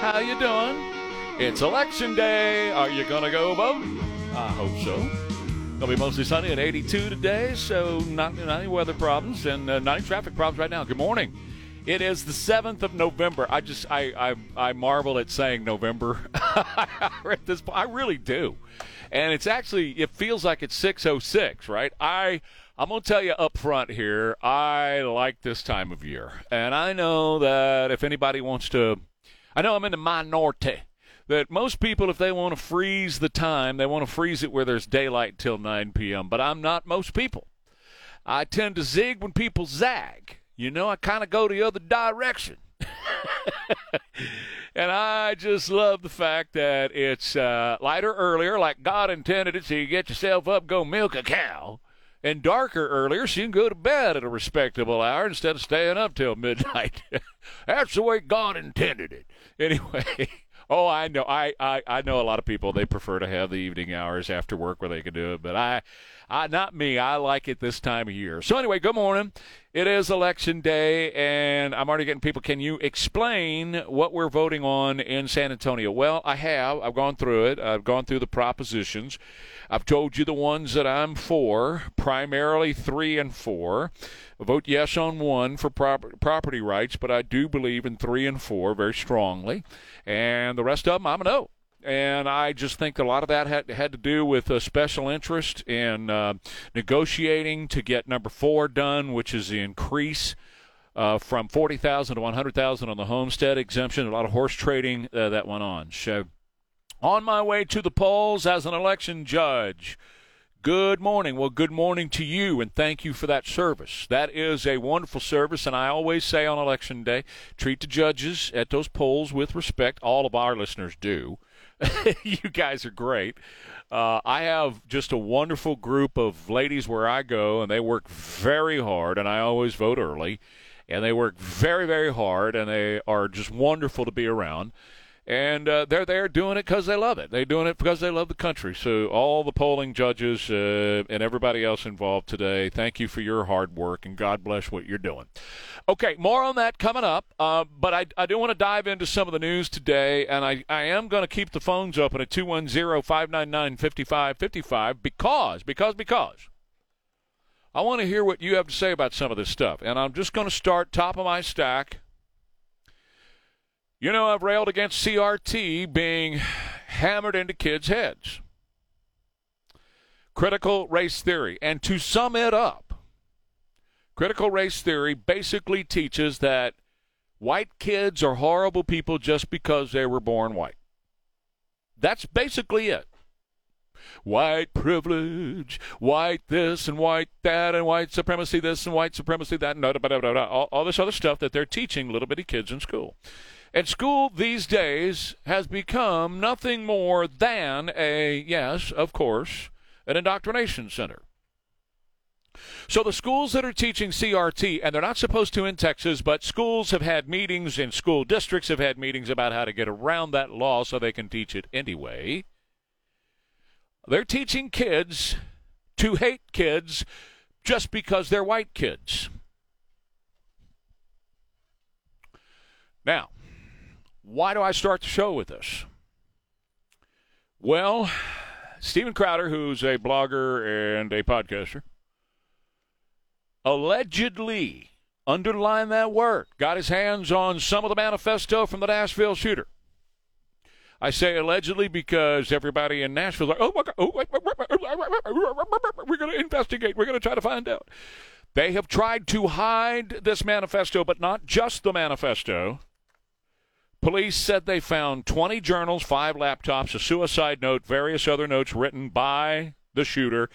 How you doing? It's election day. Are you gonna go vote? I hope so. Gonna be mostly sunny at 82 today, so not, not any weather problems and uh, not any traffic problems right now. Good morning. It is the 7th of November. I just I I, I marvel at saying November. at this I really do. And it's actually it feels like it's 606, right? I I'm going to tell you up front here, I like this time of year. And I know that if anybody wants to, I know I'm in the minority, that most people, if they want to freeze the time, they want to freeze it where there's daylight till 9 p.m. But I'm not most people. I tend to zig when people zag. You know, I kind of go the other direction. and I just love the fact that it's uh, lighter earlier, like God intended it, so you get yourself up, go milk a cow and darker earlier so you can go to bed at a respectable hour instead of staying up till midnight. That's the way God intended it. Anyway, oh, I know. I, I, I know a lot of people, they prefer to have the evening hours after work where they can do it, but I, I, not me. I like it this time of year. So anyway, good morning. It is election day, and I'm already getting people. Can you explain what we're voting on in San Antonio? Well, I have. I've gone through it. I've gone through the propositions. I've told you the ones that I'm for, primarily three and four. I vote yes on one for prop- property rights, but I do believe in three and four very strongly. And the rest of them, I'm a no and I just think a lot of that had had to do with a special interest in uh, negotiating to get number four done, which is the increase. Uh, from 40,000 to 100,000 on the homestead exemption, a lot of horse trading uh, that went on. So, on my way to the polls as an election judge. Good morning. Well, good morning to you, and thank you for that service. That is a wonderful service, and I always say on election day, treat the judges at those polls with respect. All of our listeners do. you guys are great. Uh, I have just a wonderful group of ladies where I go, and they work very hard, and I always vote early. And they work very, very hard, and they are just wonderful to be around and uh, they're there doing it because they love it. They're doing it because they love the country. So all the polling judges uh, and everybody else involved today, thank you for your hard work, and God bless what you're doing. Okay, more on that coming up. Uh, but I, I do want to dive into some of the news today, and I, I am going to keep the phones open at 210-599-5555 because, because, because I want to hear what you have to say about some of this stuff. And I'm just going to start top of my stack you know, I've railed against CRT being hammered into kids' heads. Critical race theory. And to sum it up, critical race theory basically teaches that white kids are horrible people just because they were born white. That's basically it. White privilege, white this and white that, and white supremacy this and white supremacy that, and all, all this other stuff that they're teaching little bitty kids in school. And school these days has become nothing more than a, yes, of course, an indoctrination center. So the schools that are teaching CRT, and they're not supposed to in Texas, but schools have had meetings and school districts have had meetings about how to get around that law so they can teach it anyway. They're teaching kids to hate kids just because they're white kids. Now, why do I start the show with this? Well, Steven Crowder, who's a blogger and a podcaster, allegedly, underline that word, got his hands on some of the manifesto from the Nashville shooter. I say allegedly because everybody in Nashville like, oh my God, oh, we're going to investigate. We're going to try to find out. They have tried to hide this manifesto, but not just the manifesto. Police said they found 20 journals, five laptops, a suicide note, various other notes written by the shooter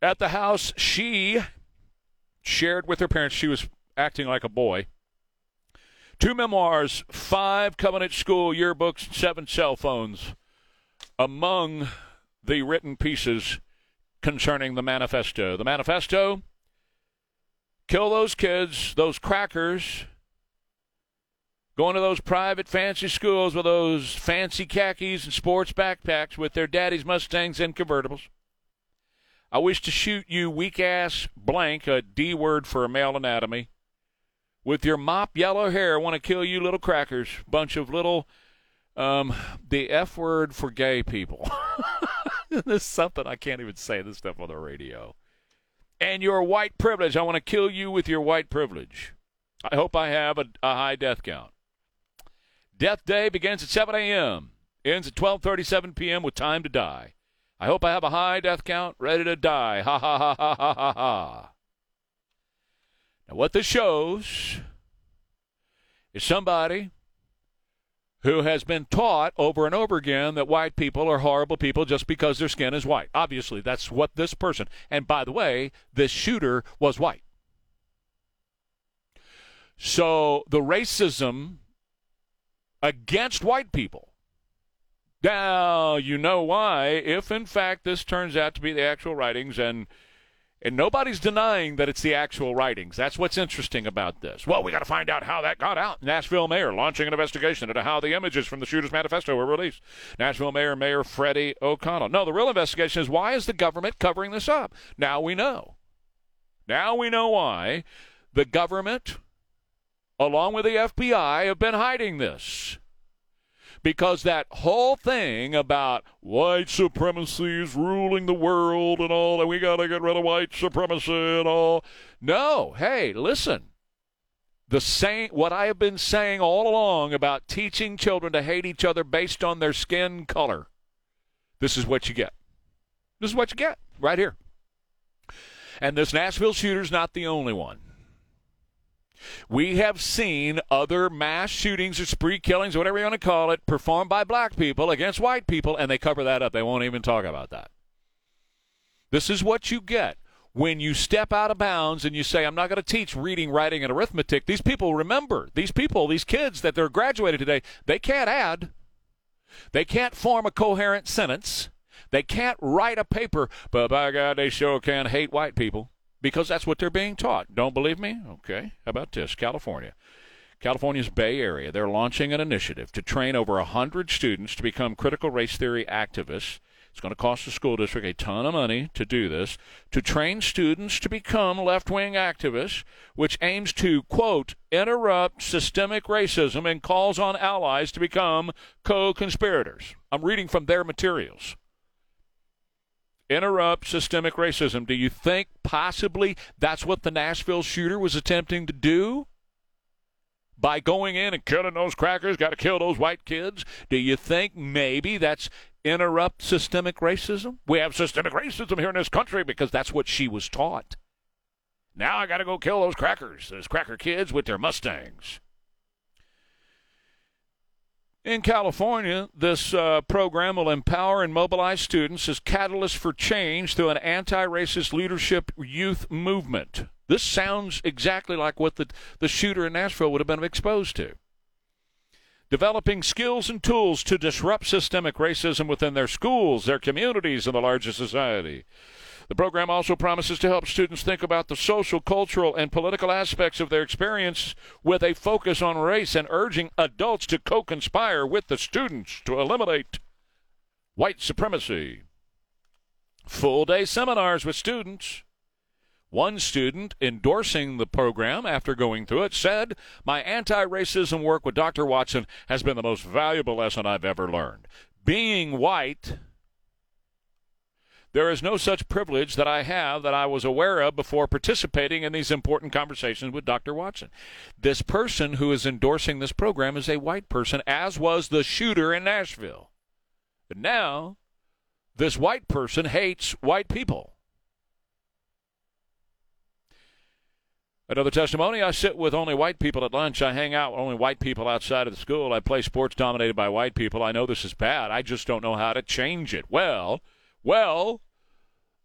at the house she shared with her parents. She was acting like a boy. Two memoirs, five Covenant School yearbooks, seven cell phones among the written pieces concerning the manifesto. The manifesto kill those kids, those crackers going to those private fancy schools with those fancy khakis and sports backpacks with their daddy's Mustangs and convertibles. I wish to shoot you weak ass blank, a D word for a male anatomy. With your mop yellow hair, I want to kill you little crackers, bunch of little Um, the F word for gay people. this is something I can't even say this stuff on the radio. And your white privilege. I want to kill you with your white privilege. I hope I have a, a high death count. Death day begins at 7 a.m., ends at 12:37 p.m. with time to die. I hope I have a high death count, ready to die. Ha ha ha ha ha ha. Now, what this shows is somebody who has been taught over and over again that white people are horrible people just because their skin is white. Obviously, that's what this person, and by the way, this shooter was white. So the racism against white people. Now, you know why, if in fact this turns out to be the actual writings and and nobody's denying that it's the actual writings. That's what's interesting about this. Well, we got to find out how that got out. Nashville mayor launching an investigation into how the images from the Shooter's Manifesto were released. Nashville mayor, Mayor Freddie O'Connell. No, the real investigation is why is the government covering this up? Now we know. Now we know why the government, along with the FBI, have been hiding this because that whole thing about white supremacy is ruling the world and all that we got to get rid of white supremacy and all. No, hey, listen. The same what I have been saying all along about teaching children to hate each other based on their skin color. This is what you get. This is what you get right here. And this Nashville shooter's not the only one. We have seen other mass shootings or spree killings, whatever you want to call it, performed by black people against white people, and they cover that up. They won't even talk about that. This is what you get when you step out of bounds and you say, I'm not going to teach reading, writing, and arithmetic. These people remember, these people, these kids that they're graduated today, they can't add, they can't form a coherent sentence, they can't write a paper, but by God, they sure can hate white people because that's what they're being taught. Don't believe me? Okay. How about this? California. California's Bay Area, they're launching an initiative to train over 100 students to become critical race theory activists. It's going to cost the school district a ton of money to do this, to train students to become left wing activists, which aims to, quote, interrupt systemic racism and calls on allies to become co conspirators. I'm reading from their materials interrupt systemic racism. Do you think possibly that's what the Nashville shooter was attempting to do? By going in and killing those crackers, got to kill those white kids? Do you think maybe that's interrupt systemic racism? We have systemic racism here in this country because that's what she was taught. Now I got to go kill those crackers, those cracker kids with their Mustangs. In California, this uh, program will empower and mobilize students as catalysts for change through an anti racist leadership youth movement. This sounds exactly like what the, the shooter in Nashville would have been exposed to. Developing skills and tools to disrupt systemic racism within their schools, their communities, and the larger society. The program also promises to help students think about the social, cultural, and political aspects of their experience with a focus on race and urging adults to co conspire with the students to eliminate white supremacy. Full day seminars with students. One student endorsing the program after going through it said, My anti racism work with Dr. Watson has been the most valuable lesson I've ever learned. Being white there is no such privilege that I have that I was aware of before participating in these important conversations with Dr. Watson. This person who is endorsing this program is a white person, as was the shooter in Nashville. But now, this white person hates white people. Another testimony I sit with only white people at lunch. I hang out with only white people outside of the school. I play sports dominated by white people. I know this is bad. I just don't know how to change it. Well, well,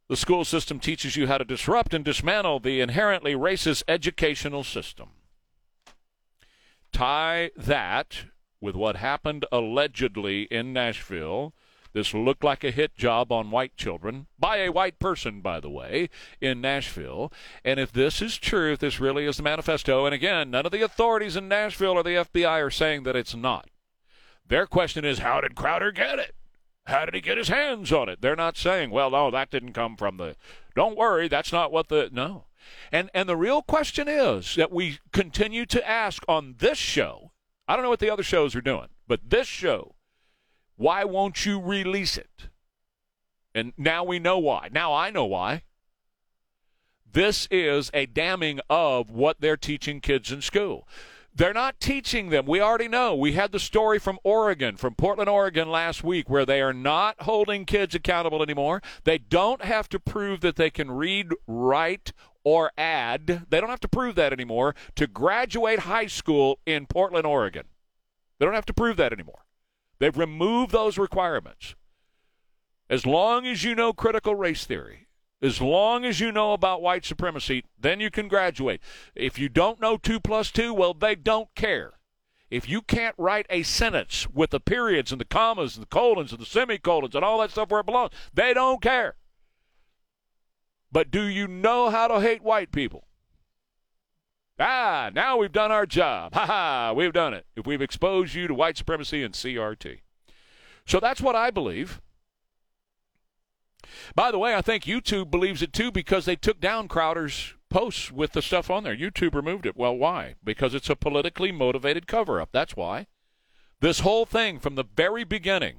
the school system teaches you how to disrupt and dismantle the inherently racist educational system. Tie that with what happened allegedly in Nashville. This looked like a hit job on white children, by a white person, by the way, in Nashville. And if this is true, if this really is the manifesto, and again, none of the authorities in Nashville or the FBI are saying that it's not. Their question is, how did Crowder get it? How did he get his hands on it? They're not saying, well, no, that didn't come from the. Don't worry, that's not what the. No. And, and the real question is that we continue to ask on this show. I don't know what the other shows are doing, but this show, Why won't you release it? And now we know why. Now I know why. This is a damning of what they're teaching kids in school. They're not teaching them. We already know. We had the story from Oregon, from Portland, Oregon last week, where they are not holding kids accountable anymore. They don't have to prove that they can read, write, or add. They don't have to prove that anymore to graduate high school in Portland, Oregon. They don't have to prove that anymore. They've removed those requirements. As long as you know critical race theory, as long as you know about white supremacy, then you can graduate. If you don't know 2 plus 2, well, they don't care. If you can't write a sentence with the periods and the commas and the colons and the semicolons and all that stuff where it belongs, they don't care. But do you know how to hate white people? Ah, now we've done our job. Ha ha, we've done it. If we've exposed you to white supremacy and CRT. So that's what I believe. By the way, I think YouTube believes it too because they took down Crowder's posts with the stuff on there. YouTube removed it. Well, why? Because it's a politically motivated cover up. That's why. This whole thing from the very beginning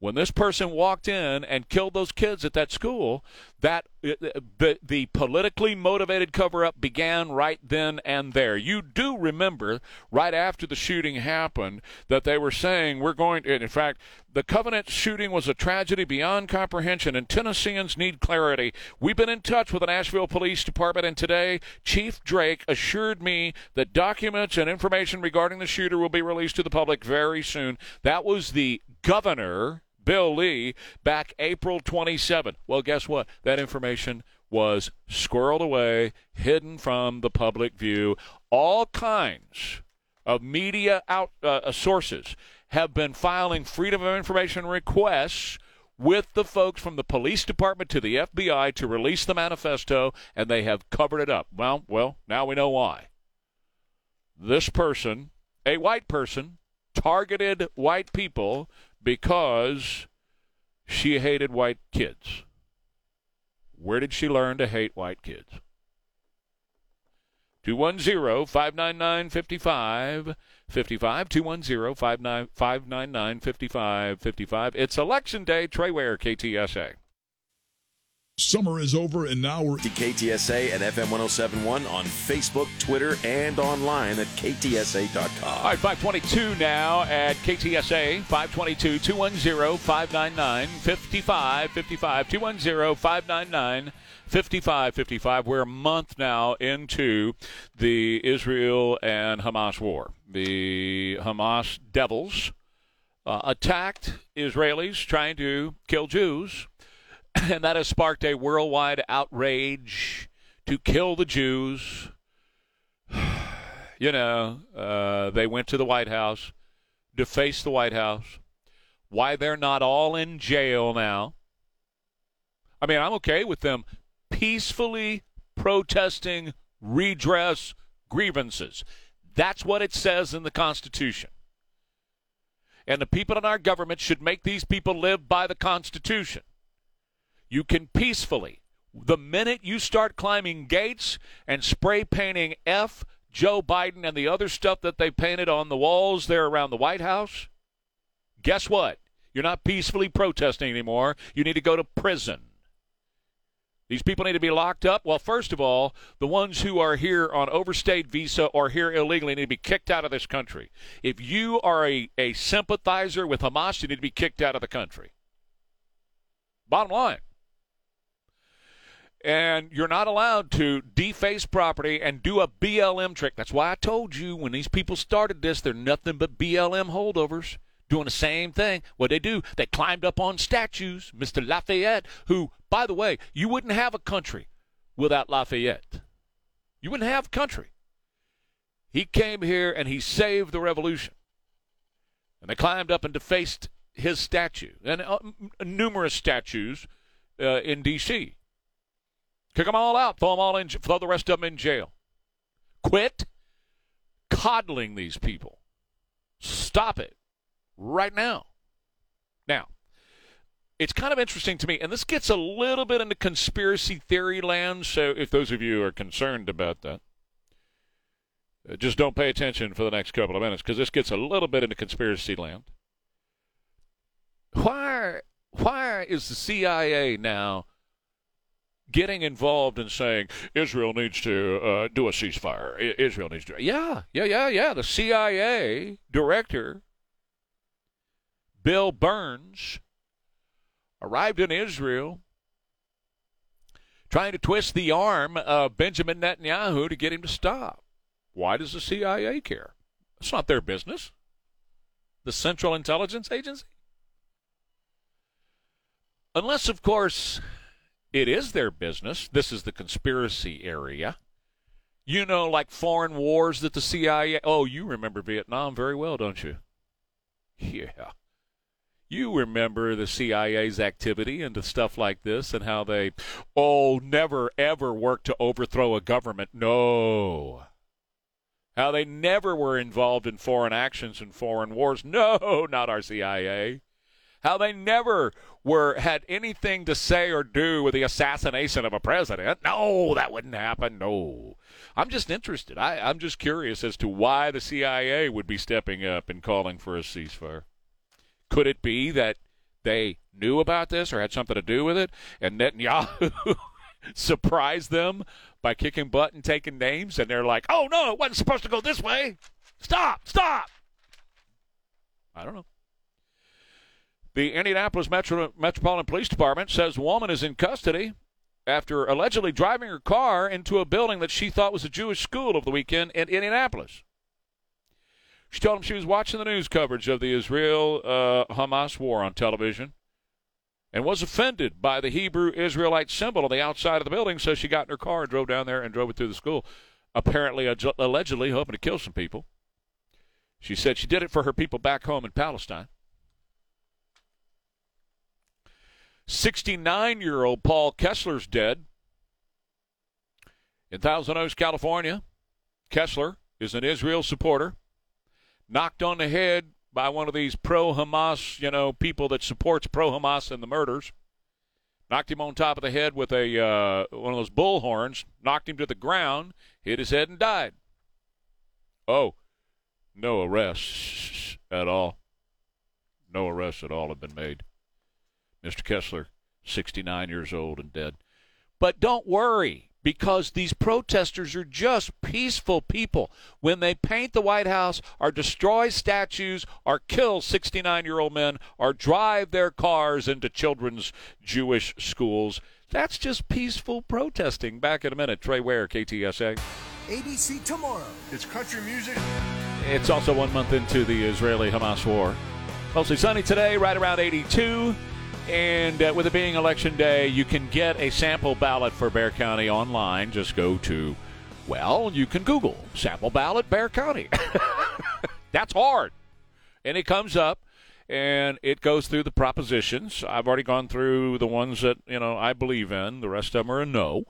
when this person walked in and killed those kids at that school, that uh, uh, the, the politically motivated cover up began right then and there. You do remember right after the shooting happened that they were saying we're going to, in fact, the Covenant shooting was a tragedy beyond comprehension, and Tennesseans need clarity. We've been in touch with the Nashville Police Department, and today Chief Drake assured me that documents and information regarding the shooter will be released to the public very soon. That was the governor Bill Lee back April 27. Well, guess what? That information was squirreled away, hidden from the public view. All kinds of media out uh, uh sources have been filing freedom of information requests with the folks from the police department to the FBI to release the manifesto, and they have covered it up. Well, well, now we know why. This person, a white person, targeted white people because she hated white kids. Where did she learn to hate white kids? 210 599 5555. 210 599 5555. It's election day. Trey Ware, KTSA. Summer is over, and now we're The KTSA and FM 1071 on Facebook, Twitter, and online at KTSA.com. All right, 522 now at KTSA, 522 210 599 5555. 210 599 5555. We're a month now into the Israel and Hamas war. The Hamas devils uh, attacked Israelis trying to kill Jews and that has sparked a worldwide outrage to kill the Jews. you know, uh, they went to the White House, defaced the White House. Why they're not all in jail now? I mean, I'm okay with them peacefully protesting redress grievances. That's what it says in the Constitution. And the people in our government should make these people live by the Constitution. You can peacefully, the minute you start climbing gates and spray painting F, Joe Biden, and the other stuff that they painted on the walls there around the White House, guess what? You're not peacefully protesting anymore. You need to go to prison. These people need to be locked up. Well, first of all, the ones who are here on overstayed visa or here illegally need to be kicked out of this country. If you are a, a sympathizer with Hamas, you need to be kicked out of the country. Bottom line and you're not allowed to deface property and do a BLM trick. That's why I told you when these people started this, they're nothing but BLM holdovers doing the same thing. What they do, they climbed up on statues. Mr. Lafayette, who, by the way, you wouldn't have a country without Lafayette. You wouldn't have country. He came here and he saved the revolution. And they climbed up and defaced his statue and uh, numerous statues uh, in D.C. Kick them all out. Throw them all in. Throw the rest of them in jail. Quit coddling these people. Stop it right now. Now, it's kind of interesting to me, and this gets a little bit into conspiracy theory land. So, if those of you are concerned about that, uh, just don't pay attention for the next couple of minutes because this gets a little bit into conspiracy land. Why? why is the CIA now getting involved and saying Israel needs to uh, do a ceasefire? I- Israel needs to. Yeah, yeah, yeah, yeah. The CIA director, Bill Burns, arrived in Israel trying to twist the arm of Benjamin Netanyahu to get him to stop. Why does the CIA care? It's not their business. The Central Intelligence Agency? Unless, of course, it is their business. This is the conspiracy area. You know, like foreign wars that the CIA. Oh, you remember Vietnam very well, don't you? Yeah. You remember the CIA's activity into stuff like this and how they, oh, never ever work to overthrow a government. No. How they never were involved in foreign actions and foreign wars. No, not our CIA. How they never were had anything to say or do with the assassination of a president. No, that wouldn't happen. No. I'm just interested. I, I'm just curious as to why the CIA would be stepping up and calling for a ceasefire. Could it be that they knew about this or had something to do with it, and Netanyahu surprised them by kicking butt and taking names, and they're like, "Oh no, it wasn't supposed to go this way. Stop! Stop!" I don't know. The Indianapolis Metro- Metropolitan Police Department says woman is in custody after allegedly driving her car into a building that she thought was a Jewish school over the weekend in Indianapolis. She told him she was watching the news coverage of the Israel uh, Hamas war on television and was offended by the Hebrew Israelite symbol on the outside of the building, so she got in her car and drove down there and drove it through the school, apparently, allegedly, hoping to kill some people. She said she did it for her people back home in Palestine. 69 year old Paul Kessler's dead. In Thousand Oaks, California, Kessler is an Israel supporter knocked on the head by one of these pro Hamas, you know, people that supports pro Hamas and the murders. Knocked him on top of the head with a uh, one of those bull horns. Knocked him to the ground. Hit his head and died. Oh, no arrests at all. No arrests at all have been made. Mr. Kessler, 69 years old and dead. But don't worry because these protesters are just peaceful people. When they paint the White House or destroy statues or kill 69 year old men or drive their cars into children's Jewish schools, that's just peaceful protesting. Back in a minute. Trey Ware, KTSA. ABC tomorrow. It's country music. It's also one month into the Israeli Hamas war. Mostly sunny today, right around 82. And uh, with it being election day, you can get a sample ballot for Bexar County online. Just go to, well, you can Google sample ballot Bexar County. That's hard. And it comes up and it goes through the propositions. I've already gone through the ones that, you know, I believe in. The rest of them are a no.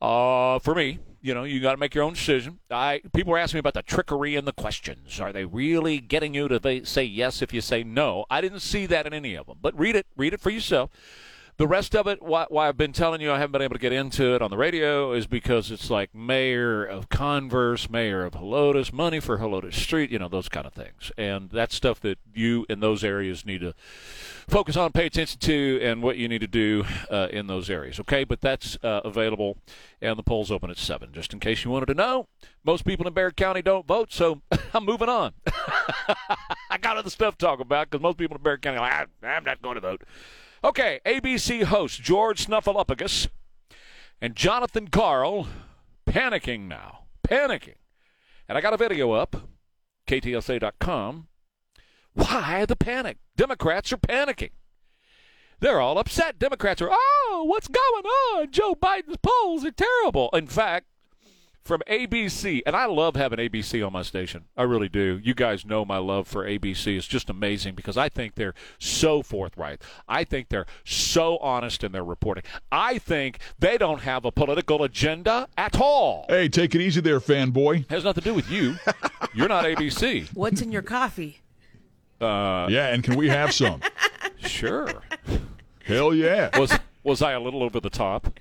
Uh, for me, you know, you got to make your own decision. I people are asking me about the trickery in the questions. Are they really getting you to say yes if you say no? I didn't see that in any of them. But read it, read it for yourself. The rest of it, why, why, I've been telling you I haven't been able to get into it on the radio is because it's like mayor of Converse, mayor of Helotes, money for Helotes Street, you know, those kind of things. And that's stuff that you in those areas need to focus on, pay attention to, and what you need to do uh, in those areas. Okay, but that's uh, available, and the polls open at 7. Just in case you wanted to know, most people in Bexar County don't vote, so I'm moving on. I got other stuff to talk about because most people in Bexar County are like, I'm not going to vote. Okay, ABC host George Snuffleupagus and Jonathan Karl panicking now. Panicking. And I got a video up, KTSA.com. Why the panic? Democrats are panicking. They're all upset. Democrats are, oh, what's going on? Joe Biden's polls are terrible. In fact, from ABC, and I love having ABC on my station. I really do. You guys know my love for ABC. is just amazing because I think they're so forthright. I think they're so honest in their reporting. I think they don't have a political agenda at all. Hey, take it easy there, fanboy. Has nothing to do with you. You're not ABC. What's in your coffee? Uh, yeah, and can we have some? sure. Hell yeah. Was was I a little over the top?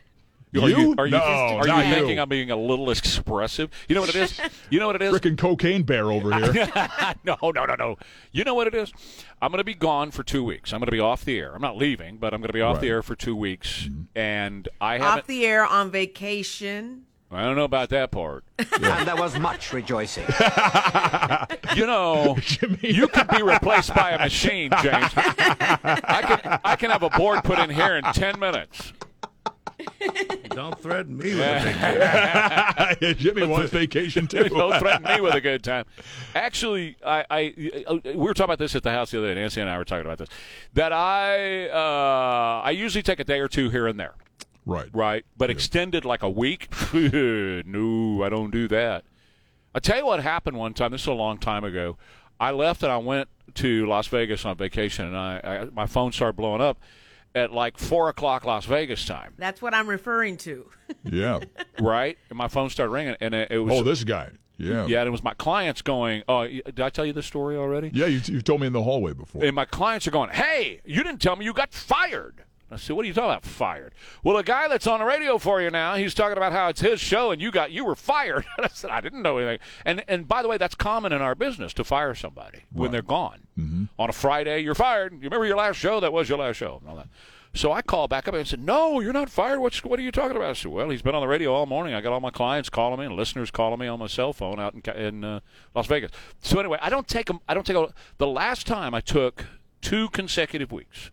Are you? You? Are you, No, are you not you. thinking I'm being a little expressive? You know what it is? You know what it is? Frickin' cocaine bear over here. no, no, no, no. You know what it is? I'm going to be gone for two weeks. I'm going to be off the air. I'm not leaving, but I'm going to be off the air for two weeks, mm-hmm. and I Off haven't. the air on vacation. I don't know about that part. And there was much rejoicing. You know, you could be replaced by a machine, James. I can I can have a board put in here in ten minutes. Don't threaten me with a vacation. Jimmy wants vacation too. Don't threaten me with a good time. Actually, I, I uh, we were talking about this at the house the other day. Nancy and I were talking about this. That I uh, I usually take a day or two here and there. Right. Right, but extended like a week? no, I don't do that. I tell you what happened one time. This is a long time ago. I left and I went to Las Vegas on vacation, and I, I my phone started blowing up at like four o'clock Las Vegas time. That's what I'm referring to. Yeah. Right, and my phone started ringing, and it, it was Oh, this guy. Yeah. yeah, and it was my clients going. Oh, did I tell you this story already? Yeah, you, you've told me in the hallway before. And my clients are going, "Hey, you didn't tell me you got fired." I said, "What are you talking about, fired?" Well, a guy that's on the radio for you now, he's talking about how it's his show and you got you were fired. I said, "I didn't know anything." And and by the way, that's common in our business to fire somebody when they're gone. Mm-hmm. On a Friday, you're fired. You remember your last show? That was your last show. And all that. So I called back up and said, "No, you're not fired. What's what are you talking about?" I said, "Well, he's been on the radio all morning. I got all my clients calling me and listeners calling me on my cell phone out in in uh, Las Vegas." So anyway, I don't take 'em- I don't take a, the last time I took two consecutive weeks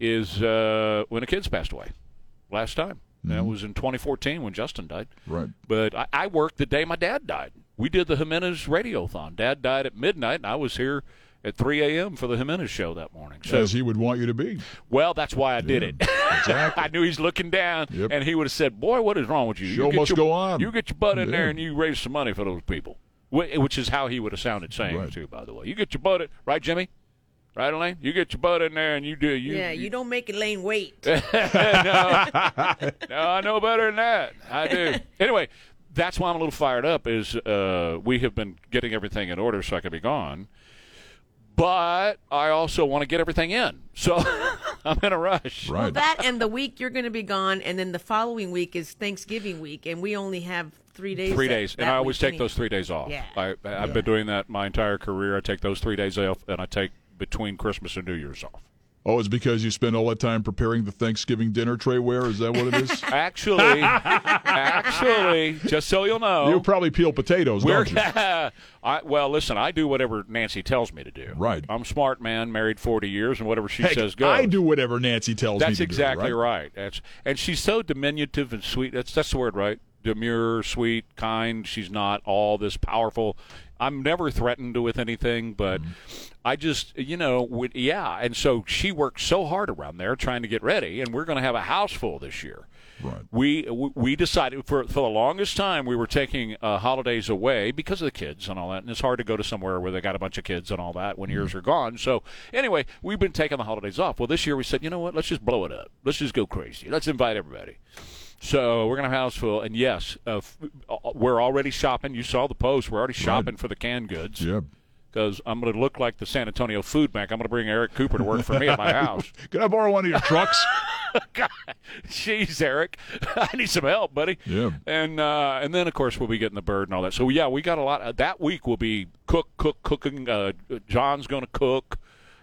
is uh, when the kids passed away. Last time that was in 2014 when Justin died. Right. But I, I worked the day my dad died. We did the Jimenez radiothon. Dad died at midnight, and I was here at 3 a.m. for the Jimenez show that morning. So As he would want you to be. well, that's why I did it. Exactly. I knew he's looking down, Yep. and he would have said, "Boy, what is wrong with you? Show you get must your, go on." You get your butt in there, and you raise some money for those people." Which is how he would have sounded saying Right. too. By the way, you get your butt in, right, Jimmy? Right, Elaine? You get your butt in there, and you do. You, yeah, you don't make Elaine wait. no, I know better than that. I do. anyway, that's why I'm a little fired up. Is uh, we have been getting everything in order so I can be gone, but I also want to get everything in. So I'm in a rush. Right. Well, that and the week you're going to be gone, and then the following week is Thanksgiving week, and we only have three days. Three that- days, and that I always take anyway. those three days off. Yeah. I, I've been doing that my entire career. I take those three days off, and I take between Christmas and New Year's off. Oh, it's because you spend all that time preparing the Thanksgiving dinner Trey Ware? Is that what it is? Actually, actually, just so you'll know, you probably peel potatoes, We're, don't you? I, well, listen, I do whatever Nancy tells me to do. Right. I'm a smart man, married 40 years, and whatever she Heck, says goes. I do whatever Nancy tells me That's to exactly do. right. That's and she's so diminutive and sweet. That's that's the word, right? Demure, sweet, kind. She's not all this powerful. I'm never threatened with anything, but I just, you know, would, yeah. And so she worked so hard around there trying to get ready, and we're going to have a house full this year. Right. We we decided for for the longest time we were taking uh, holidays away because of the kids and all that, and it's hard to go to somewhere where they got a bunch of kids and all that when yours are gone. So anyway, we've been taking the holidays off. Well, this year we said, you know what? Let's just blow it up. Let's just go crazy. Let's invite everybody. So we're gonna have a house full, and yes, uh, f- uh, we're already shopping. You saw the post. We're already shopping for the canned goods. Yep. Because I'm going to look like the San Antonio Food Bank. I'm going to bring Eric Cooper to work for me at my house. Can I borrow one of your trucks? God, jeez, Eric, I need some help, buddy. Yeah. And uh, and then of course we'll be getting the bird and all that. So yeah, we got a lot. Uh, that week will be cook, cook, cooking. Uh, John's going to cook,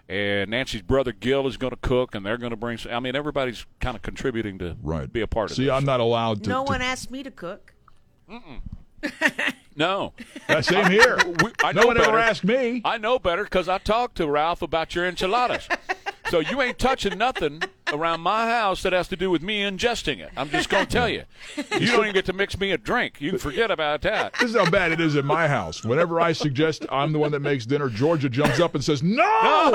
and Nancy's brother Gil is going to cook, and they're going to bring. Some, I mean, everybody's kind of contributing to Right. be a part of See, this. I'm not allowed to. No to- one asked me to cook. no. Uh, same here. We- I no know one ever asked me. I know better because I talked to Ralph about your enchiladas. so you ain't touching nothing around my house that has to do with me ingesting it. I'm just going to tell you. You don't even get to mix me a drink. You can forget about that. This is how bad it is at my house. Whenever I suggest I'm the one that makes dinner, Georgia jumps up and says, "No." Oh,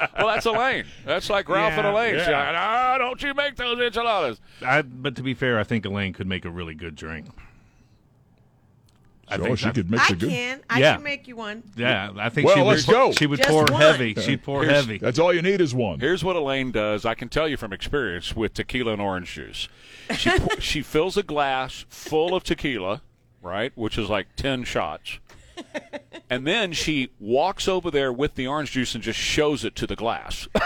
well, that's Elaine. That's like Ralph and Yeah, Elaine. Yeah. like, "Ah, don't you make those enchiladas? I, but to be fair, I think Elaine could make a really good drink. I So think she could make I a good. can. I Yeah. can make you one. Yeah, I think Well, she let's would, go. She would Just pour one. heavy. Uh, She'd pour Here's- heavy. That's all you need is one. Here's what Elaine does. I can tell you from experience with tequila and orange juice. She pou- she fills a glass full of tequila, right, which is like ten shots, and then she walks over there with the orange juice and just shows it to the glass.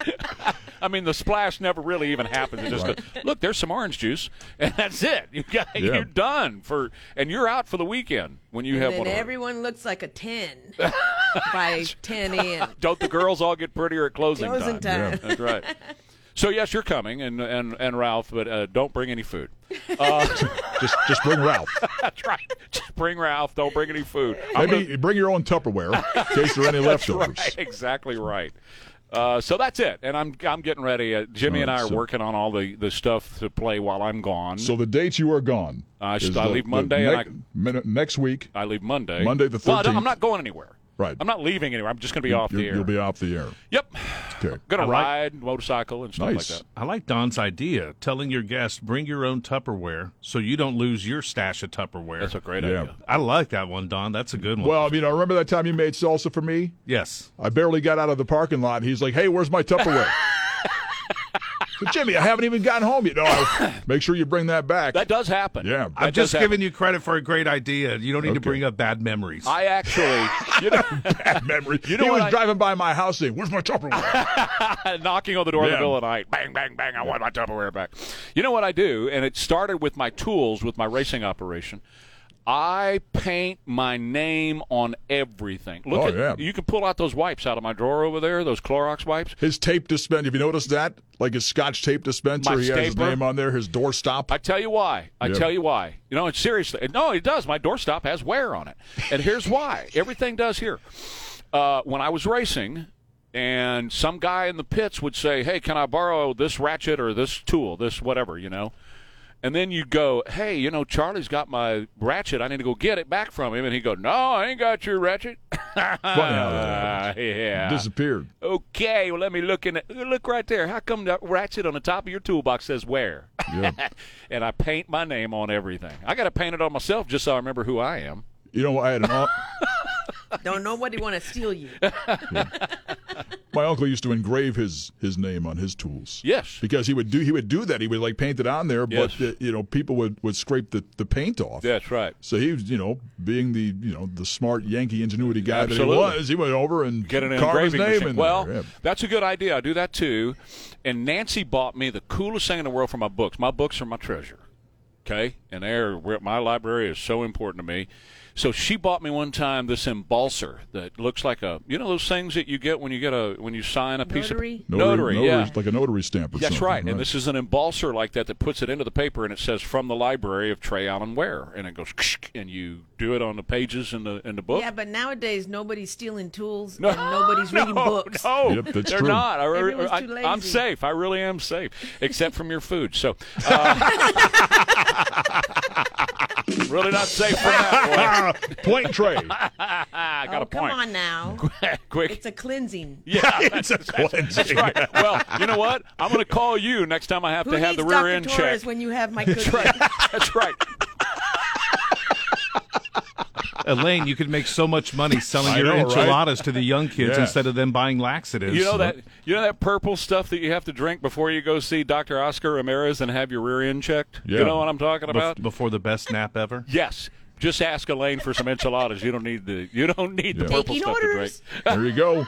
I mean, the splash never really even happens. It just goes, look, there's some orange juice, and that's it. You got, Yeah. You're done for, and you're out for the weekend when you And have then one. of those. everyone looks like a 10 by 10 in. Don't the girls all get prettier at closing, Closing time. That's right. So yes, you're coming, and and, and Ralph, but uh, don't bring any food. Just just bring Ralph. That's right. Just bring Ralph. Don't bring any food. I'm Maybe bring your own Tupperware in case there are any That's leftovers. right. Exactly right. Uh, so that's it, and I'm I'm getting ready. Uh, Jimmy and I are so- working on all the, the stuff to play while I'm gone. So the dates you are gone. I st- I the- leave Monday and nec- min- next week. I leave Monday. Monday the Well, 13th. I'm not going anywhere. Right. I'm not leaving anywhere. I'm just going to be off you'll, the air. you'll be off the air. yep. Okay. Going I to like- ride motorcycle and stuff Nice. like that. I like Don's idea, telling your guests bring your own Tupperware so you don't lose your stash of Tupperware. That's a great Yeah. idea. I like that one, Don. That's a good one. Well, I mean, I remember that time you made salsa for me. yes. I barely got out of the parking lot. He's like, "Hey, where's my Tupperware?" so, Jimmy, I haven't even gotten home yet. No, I, make sure you bring that back. That does happen. Yeah. That I'm does just happen. giving you credit for a great idea. You don't need to bring up bad memories. I actually, you know, Bad memory. You know he was I- driving by my house saying, "Where's my Tupperware?" knocking on the door in the Yeah. middle of the night. Bang, bang, bang. I want my Tupperware back. You know what I do? And it started with my tools, with my racing operation. I paint my name on everything. Look Oh, at yeah. you can pull out those wipes out of my drawer over there, those Clorox wipes. his tape dispenser. Have you noticed that? Like his Scotch tape dispenser, My he has his name on there. His doorstop. I tell you why. I Yeah. tell you why. You know, it's seriously. No, it does. My doorstop has wear on it, and here's why. Everything does here. Uh, when I was racing, and some guy in the pits would say, "Hey, can I borrow this ratchet or this tool, this whatever?" You know. And then you go, hey, you know, Charlie's got my ratchet. I need to go get it back from him. And he go, no, I ain't got your ratchet. How that yeah. disappeared. Okay, well, let me look in it. Look right there. How come that ratchet on the top of your toolbox says where? Yeah. and I paint my name on everything. I got to paint it on myself just so I remember who I am. You know, I had an Don't nobody want to steal you. my uncle used to engrave his his name on his tools. Yes. because he would do he would do that. He would like paint it on there, but Yes. uh, you know people would, would scrape the, the paint off. That's right. So he was, you know, being the you know the smart Yankee ingenuity guy Absolutely. that he was, he went over and Get an carved his engraving name in Well, there. Yeah. that's a good idea. I do that too. And Nancy bought me the coolest thing in the world for my books. My books are my treasure. Okay, and they're my library is so important to me. So she bought me one time this embosser that looks like a you know those things that you get when you get a when you sign a piece Notary? of notary, yeah. like a notary stamp. Or That's something, right. And this is an embosser like that that puts it into the paper and it says from the library of Trey Allen Ware and it goes and you do it on the pages in the in the book. Yeah, but nowadays nobody's stealing tools and nobody's reading books. No, Yep, that's they're true. not. I, Everyone's I, too I'm safe. I really am safe, except from your food. So, uh, really not safe for that Point tray. I got oh, a come on now. Quick. It's a cleansing. yeah, that's, that's, that's right. Well, you know what? I'm going to call you next time I have Who to have the rear Dr. end Torres checked. when you have my cookie? That's right. Elaine, you could make so much money selling I your know, right? enchiladas to the young kids Yeah. instead of them buying laxatives. You know that you know that purple stuff that you have to drink before you go see Dr. Oscar Ramirez and have your rear end checked. Yeah. You know what I'm talking Bef- about? before the best nap ever. Yes. Just ask Elaine for some enchiladas. You don't need the you don't need the purple Taking stuff to drink. There you go.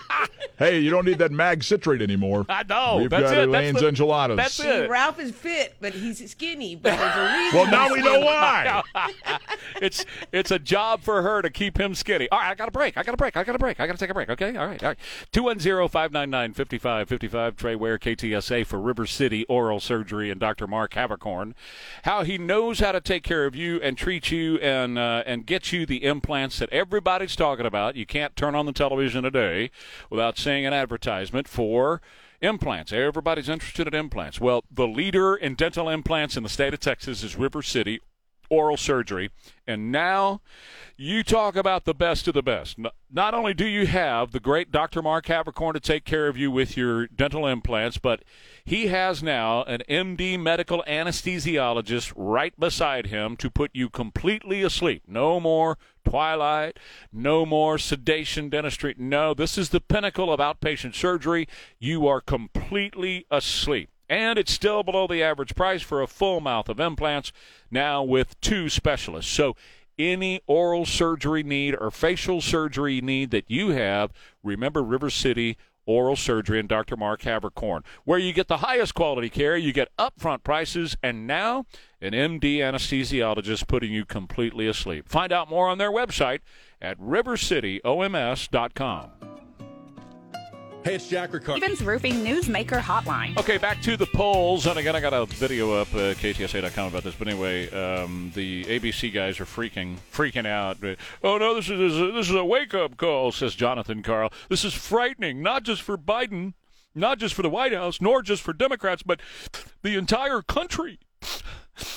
hey, you don't need that mag citrate anymore. I know. We've that's got it. Elaine's that's the, enchiladas. That's See, it. Ralph is fit, but he's skinny. But there's a reason. well, now we know why. it's it's a job for her to keep him skinny. All right, I got a break. I got a break. I got a break. I got to take a break. Okay. All right. All right. 210-599-5555. Trey Ware, KTSA for River City Oral Surgery and Dr. Mark Havercorn. How he knows how to take care of you and treat you and uh, Uh, and get you the implants that everybody's talking about. You can't turn on the television today without seeing an advertisement for implants. Everybody's interested in implants. Well, the leader in dental implants in the state of Texas is River City oral surgery. And now you talk about the best of the best. Not only do you have the great Dr. Mark Havercorn to take care of you with your dental implants, but he has now an MD medical anesthesiologist right beside him to put you completely asleep. No more twilight, no more sedation dentistry. No, this is the pinnacle of outpatient surgery. You are completely asleep. And it's still below the average price for a full mouth of implants, now with two specialists. So, any oral surgery need or facial surgery need that you have, remember River City Oral Surgery and Dr. Mark Havercorn, where you get the highest quality care, you get upfront prices, and now an MD anesthesiologist putting you completely asleep. Find out more on their website at rivercityoms.com. Hey, it's Jack Riccardi. Stevens Roofing Newsmaker Hotline. Okay, back to the polls, and again, I got a video up uh, ktsa.com about this. But anyway, um, the ABC guys are freaking freaking out. Oh no, this is a, this is a wake up call, says Jonathan Karl. This is frightening, not just for Biden, not just for the White House, nor just for Democrats, but the entire country.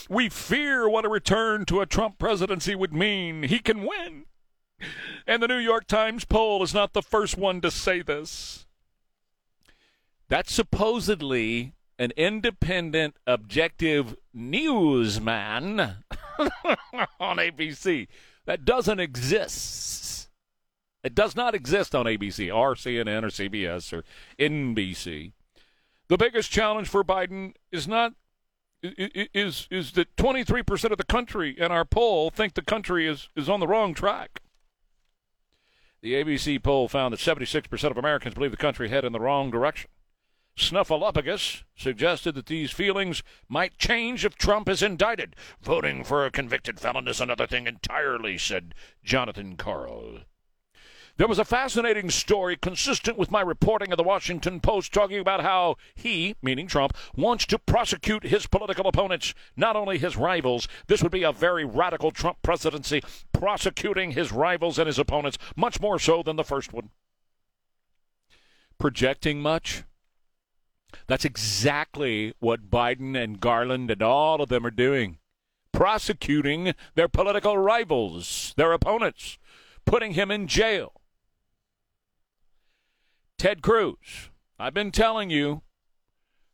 We fear what a return to a Trump presidency would mean. He can win. And the New York Times poll is not the first one to say this. That's supposedly an independent, objective newsman on ABC. That doesn't exist. It does not exist on ABC or CNN or CBS or NBC. The biggest challenge for Biden is not is is that 23% of the country in our poll think the country is is on the wrong track. The ABC poll found that 76% of Americans believe the country head in the wrong direction. Snuffleupagus suggested that these feelings might change if Trump is indicted. Voting for a convicted felon is another thing entirely, said Jonathan Karl. There was a fascinating story consistent with my reporting of the Washington Post talking about how he, meaning Trump, wants to prosecute his political opponents, not only his rivals. This would be a very radical Trump presidency, prosecuting his rivals and his opponents, much more so than the first one. Projecting much? That's exactly what Biden and Garland and all of them are doing. Prosecuting their political rivals, their opponents, putting him in jail. Ted Cruz, I've been telling you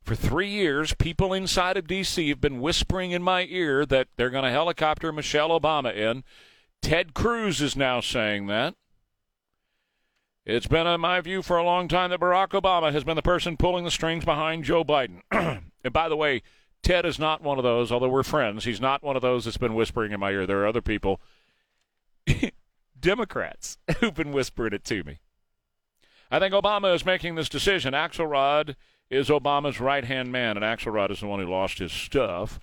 for three years, people inside of D.C. have been whispering in my ear that they're going to helicopter Michelle Obama in. Ted Cruz is now saying that. It's been, in my view, for a long time that Barack Obama has been the person pulling the strings behind Joe Biden. and by the way, Ted is not one of those, although we're friends, he's not one of those that's been whispering in my ear. There are other people, Democrats, who've been whispering it to me. I think Obama is making this decision. Axelrod is Obama's right hand man, and Axelrod is the one who lost his stuff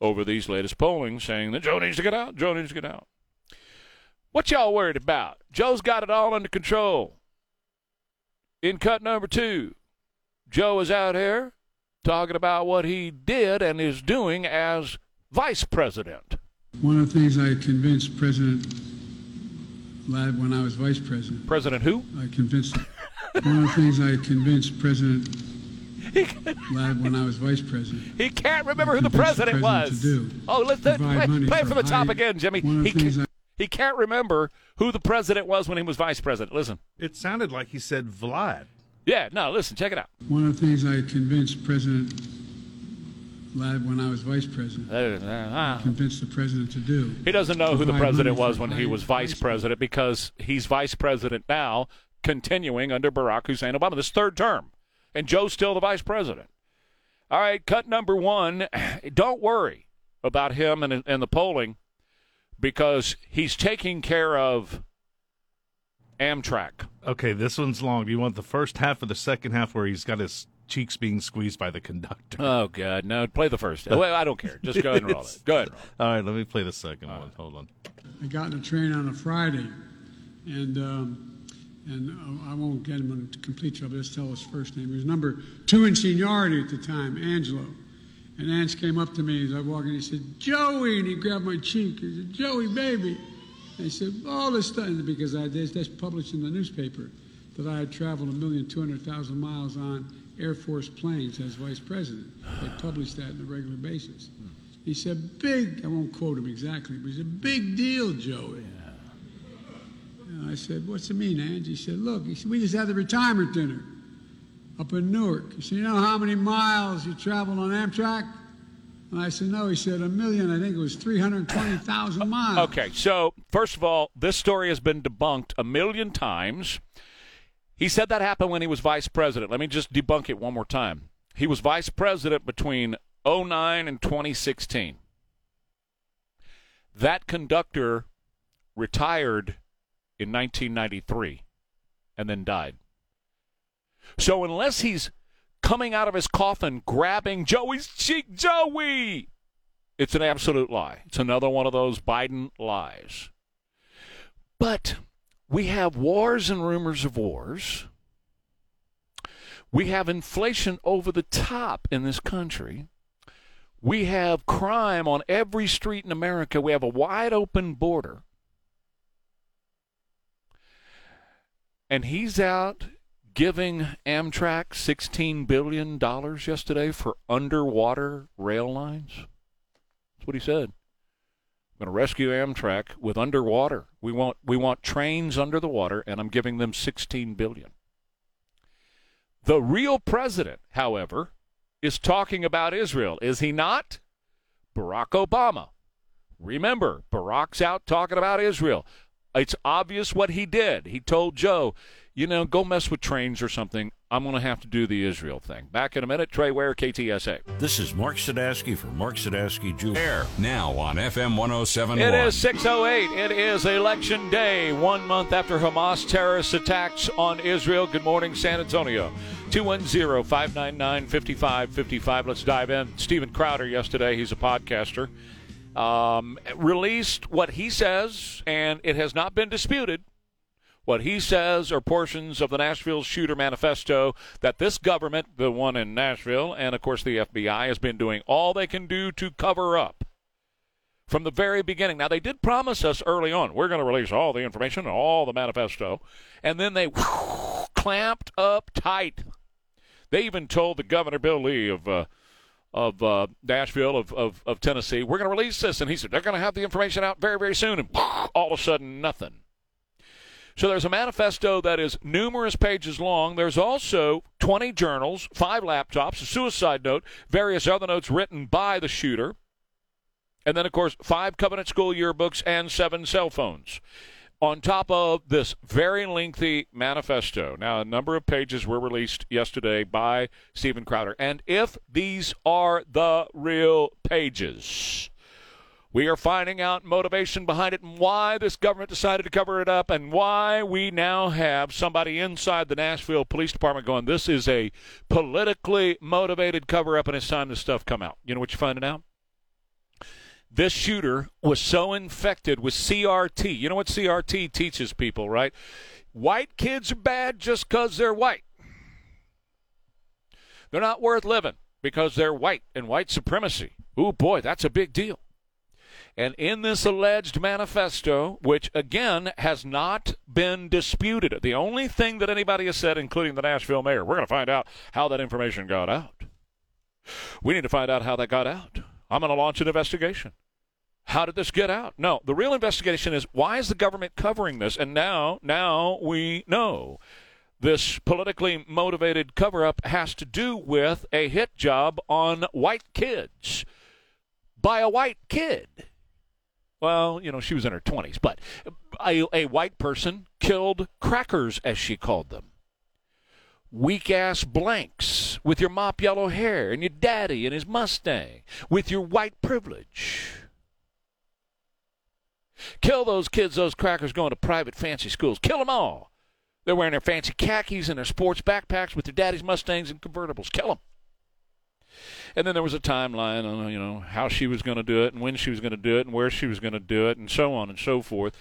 over these latest polling, saying that Joe needs to get out. Joe needs to get out. What y'all worried about? Joe's got it all under control. In cut number two, Joe is out here talking about what he did and is doing as vice president. One of the things I convinced President Ladd when I was vice president. President who? I convinced. one of the things I convinced President Ladd when I was vice president. He can't remember who the president, president was. Oh, let's play, play from the top again, Jimmy. He, he can't remember who the president was when he was vice president. Listen. It sounded like he said Vlad. Yeah, no, listen, check it out. One of the things I convinced President Vlad when I was vice president, uh, uh, convinced the president to do. He doesn't know who the president was when he was vice president because he's vice president now, continuing under Barack Hussein Obama, this third term. And Joe's still the vice president. All right, cut number one. Don't worry about him and, and the polling because he's taking care of Amtrak. Okay, this one's long. Do you want the first half or the second half where he's got his cheeks being squeezed by the conductor? Oh God, no! Play the first. well, I don't care. Just go ahead and roll it. Go ahead. All right, let me play the second All one. Right. Hold on. I got in a train on a Friday, and um, and I won't get him into complete trouble. Just tell his first name. He was number two in seniority at the time, Angelo. And Ange came up to me as I walked in. He said, Joey. And he grabbed my cheek. He said, Joey, baby. And he said, all this stuff. Because I, that's, published in the newspaper that I had traveled a million two hundred thousand miles on Air Force planes as vice president. They published that on a regular basis. He said, big, I won't quote him exactly, but he said, big deal, Joey. I said, what's it mean, Ange? He said, look, he said, we just had the retirement dinner up in Newark. He said, You know how many miles you traveled on Amtrak? And I said, No. He said, A million. I think it was 320,000 miles. Okay. So, first of all, this story has been debunked a million times. He said that happened when he was vice president. Let me just debunk it one more time. He was vice president between 09 and 2016. That conductor retired in 1993 and then died. So unless he's coming out of his coffin grabbing Joey's cheek, Joey, it's an absolute lie. It's another one of those Biden lies. But we have wars and rumors of wars. We have inflation over the top in this country. We have crime on every street in America. We have a wide open border. And he's out giving Amtrak $16 billion yesterday for underwater rail lines. That's what he said. I'm going to rescue Amtrak with underwater. We want we want trains under the water and I'm giving them $16 billion. The real president, however, is talking about Israel, is he not? Barack Obama. Remember, Barack's out talking about Israel. It's obvious what he did. He told Joe, you know, go mess with trains or something. I'm going to have to do the Israel thing. Back in a minute. Trey Ware, KTSA. This is Mark Sadowski for Mark Sadowski Jewelry. Air now on FM 1071. It is 608. It is election day, one month after Hamas terrorist attacks on Israel. Good morning, San Antonio. 210 599 5555. Let's dive in. Steven Crowder yesterday, he's a podcaster, um, released what he says, and it has not been disputed what he says are portions of the Nashville Shooter Manifesto that this government, the one in Nashville, and of course the FBI, has been doing all they can do to cover up from the very beginning. Now, they did promise us early on, we're going to release all the information, all the manifesto, and then they whoosh, clamped up tight. They even told the governor, Bill Lee, of. Uh, of uh, Nashville, of, of, of Tennessee, we're going to release this. And he said, they're going to have the information out very, very soon. And all of a sudden, nothing. So there's a manifesto that is numerous pages long. There's also 20 journals, five laptops, a suicide note, various other notes written by the shooter, and then, of course, five Covenant School yearbooks and seven cell phones. On top of this very lengthy manifesto. Now, a number of pages were released yesterday by Steven Crowder. And if these are the real pages, we are finding out motivation behind it and why this government decided to cover it up and why we now have somebody inside the Nashville Police Department going, this is a politically motivated cover up and it's time this stuff come out. You know what you're finding out? This shooter was so infected with CRT. You know what CRT teaches people, right? White kids are bad just because they're white. They're not worth living because they're white and white supremacy. Oh boy, that's a big deal. And in this alleged manifesto, which again has not been disputed, the only thing that anybody has said, including the Nashville mayor, we're going to find out how that information got out. We need to find out how that got out. I'm going to launch an investigation. How did this get out? No, the real investigation is why is the government covering this? And now, now we know this politically motivated cover up has to do with a hit job on white kids by a white kid well, you know, she was in her 20s, but a, a white person killed crackers, as she called them. Weak ass blanks with your mop yellow hair and your daddy and his Mustang with your white privilege. Kill those kids, those crackers going to private fancy schools. Kill them all. They're wearing their fancy khakis and their sports backpacks with their daddy's Mustangs and convertibles. Kill them. And then there was a timeline on you know how she was going to do it and when she was going to do it and where she was going to do it and so on and so forth.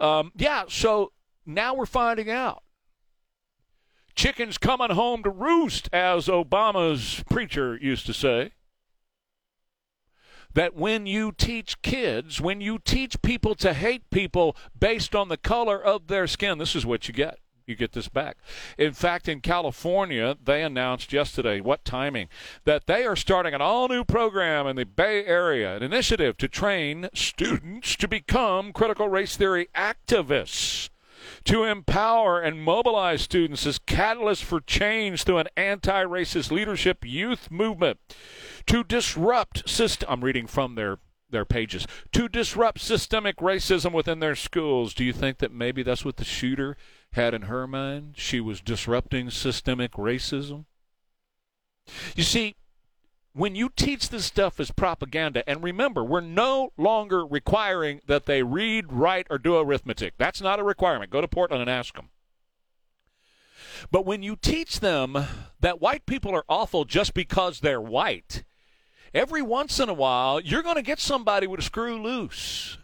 Um, yeah, so now we're finding out. Chickens coming home to roost, as Obama's preacher used to say. That when you teach kids, when you teach people to hate people based on the color of their skin, this is what you get you get this back. In fact, in California, they announced yesterday, what timing, that they are starting an all new program in the Bay Area, an initiative to train students to become critical race theory activists. To empower and mobilize students as catalysts for change through an anti racist leadership youth movement. To disrupt system. I'm reading from their their pages to disrupt systemic racism within their schools. Do you think that maybe that's what the shooter had in her mind? She was disrupting systemic racism? You see, when you teach this stuff as propaganda, and remember, we're no longer requiring that they read, write, or do arithmetic. That's not a requirement. Go to Portland and ask them. But when you teach them that white people are awful just because they're white, every once in a while you're going to get somebody with a screw loose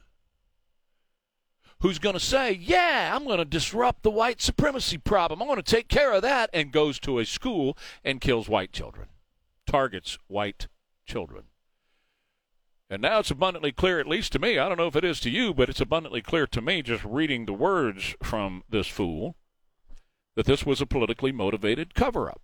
who's going to say, Yeah, I'm going to disrupt the white supremacy problem. I'm going to take care of that, and goes to a school and kills white children, targets white children. And now it's abundantly clear, at least to me, I don't know if it is to you, but it's abundantly clear to me just reading the words from this fool that this was a politically motivated cover up.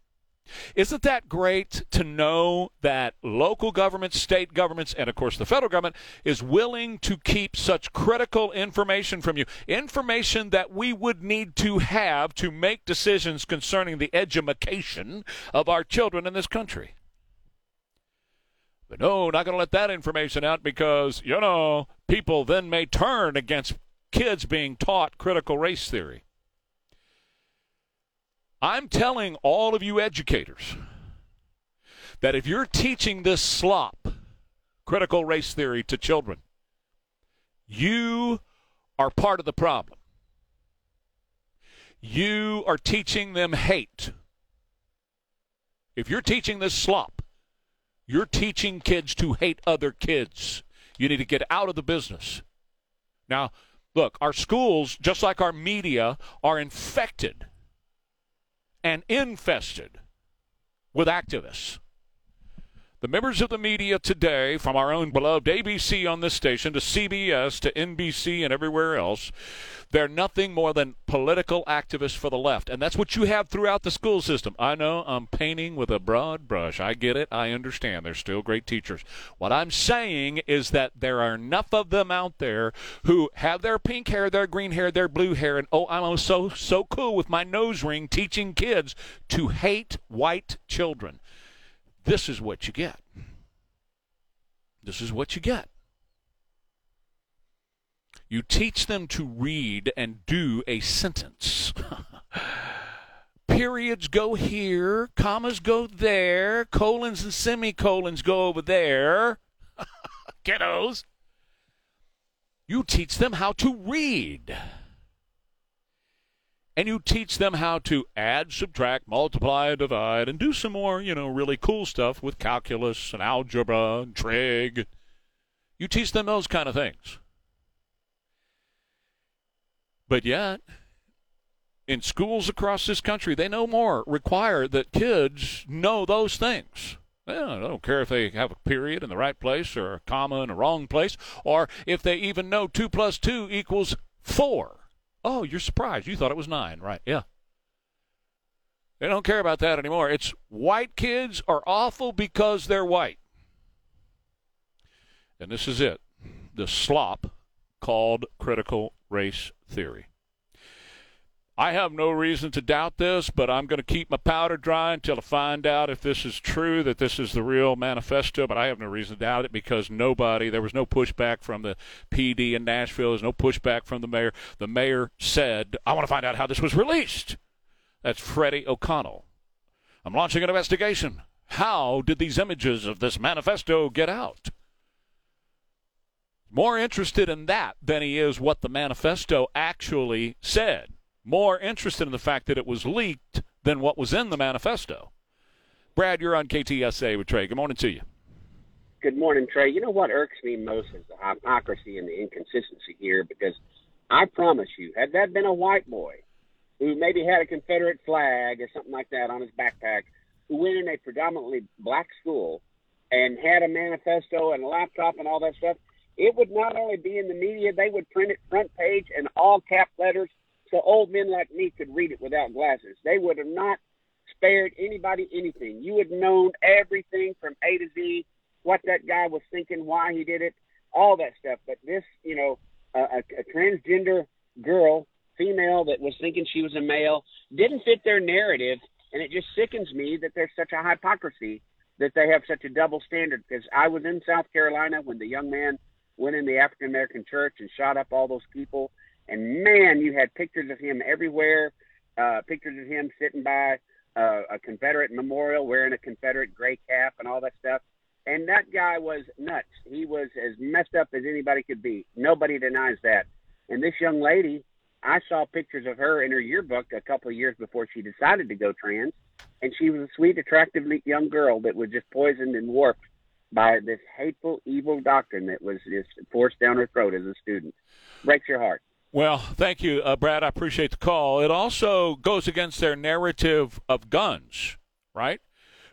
Isn't that great to know that local governments, state governments, and of course the federal government is willing to keep such critical information from you? Information that we would need to have to make decisions concerning the education of our children in this country. But no, not going to let that information out because, you know, people then may turn against kids being taught critical race theory. I'm telling all of you educators that if you're teaching this slop, critical race theory, to children, you are part of the problem. You are teaching them hate. If you're teaching this slop, you're teaching kids to hate other kids. You need to get out of the business. Now, look, our schools, just like our media, are infected and infested with activists. The members of the media today, from our own beloved ABC on this station to CBS to NBC and everywhere else, they're nothing more than political activists for the left. And that's what you have throughout the school system. I know I'm painting with a broad brush. I get it. I understand. They're still great teachers. What I'm saying is that there are enough of them out there who have their pink hair, their green hair, their blue hair, and oh, I'm so, so cool with my nose ring teaching kids to hate white children. This is what you get. This is what you get. You teach them to read and do a sentence. Periods go here, commas go there, colons and semicolons go over there. Kiddos. You teach them how to read and you teach them how to add, subtract, multiply, divide, and do some more, you know, really cool stuff with calculus and algebra and trig. You teach them those kind of things. But yet, in schools across this country, they no more require that kids know those things. Well, I don't care if they have a period in the right place or a comma in the wrong place, or if they even know 2 plus 2 equals 4. Oh, you're surprised. You thought it was nine, right? Yeah. They don't care about that anymore. It's white kids are awful because they're white. And this is it the slop called critical race theory. I have no reason to doubt this, but I'm going to keep my powder dry until I find out if this is true, that this is the real manifesto. But I have no reason to doubt it because nobody, there was no pushback from the PD in Nashville. There's no pushback from the mayor. The mayor said, I want to find out how this was released. That's Freddie O'Connell. I'm launching an investigation. How did these images of this manifesto get out? More interested in that than he is what the manifesto actually said more interested in the fact that it was leaked than what was in the manifesto. Brad, you're on KTSA with Trey. Good morning to you. Good morning, Trey. You know what irks me most is the hypocrisy and the inconsistency here because I promise you, had that been a white boy who maybe had a Confederate flag or something like that on his backpack, who went in a predominantly black school and had a manifesto and a laptop and all that stuff, it would not only be in the media, they would print it front page in all cap letters so old men like me could read it without glasses. They would have not spared anybody anything. You would have known everything from A to Z, what that guy was thinking, why he did it, all that stuff. But this, you know, a, a transgender girl, female that was thinking she was a male, didn't fit their narrative, and it just sickens me that there's such a hypocrisy that they have such a double standard. Because I was in South Carolina when the young man went in the African American church and shot up all those people and man, you had pictures of him everywhere. Uh, pictures of him sitting by uh, a Confederate memorial, wearing a Confederate gray cap and all that stuff. And that guy was nuts. He was as messed up as anybody could be. Nobody denies that. And this young lady, I saw pictures of her in her yearbook a couple of years before she decided to go trans, and she was a sweet, attractive young girl that was just poisoned and warped by this hateful, evil doctrine that was just forced down her throat as a student. Breaks your heart. Well, thank you, uh, Brad. I appreciate the call. It also goes against their narrative of guns, right?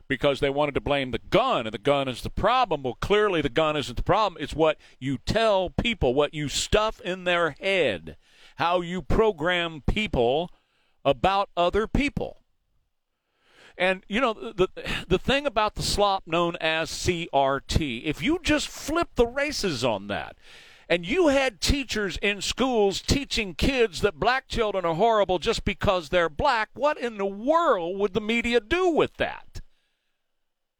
Because they wanted to blame the gun, and the gun is the problem. Well, clearly the gun isn't the problem. It's what you tell people, what you stuff in their head, how you program people about other people. And you know the the thing about the slop known as CRT, if you just flip the races on that, and you had teachers in schools teaching kids that black children are horrible just because they're black, what in the world would the media do with that?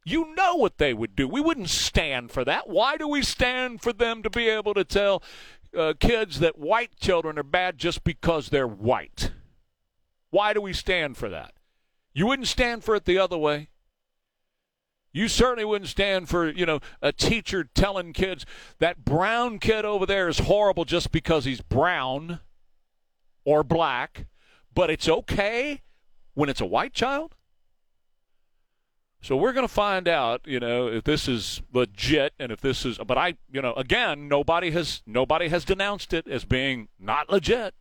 You know what they would do. We wouldn't stand for that. Why do we stand for them to be able to tell uh, kids that white children are bad just because they're white? Why do we stand for that? You wouldn't stand for it the other way. You certainly wouldn't stand for, you know, a teacher telling kids that brown kid over there is horrible just because he's brown or black, but it's okay when it's a white child? So we're going to find out, you know, if this is legit and if this is but I, you know, again, nobody has nobody has denounced it as being not legit.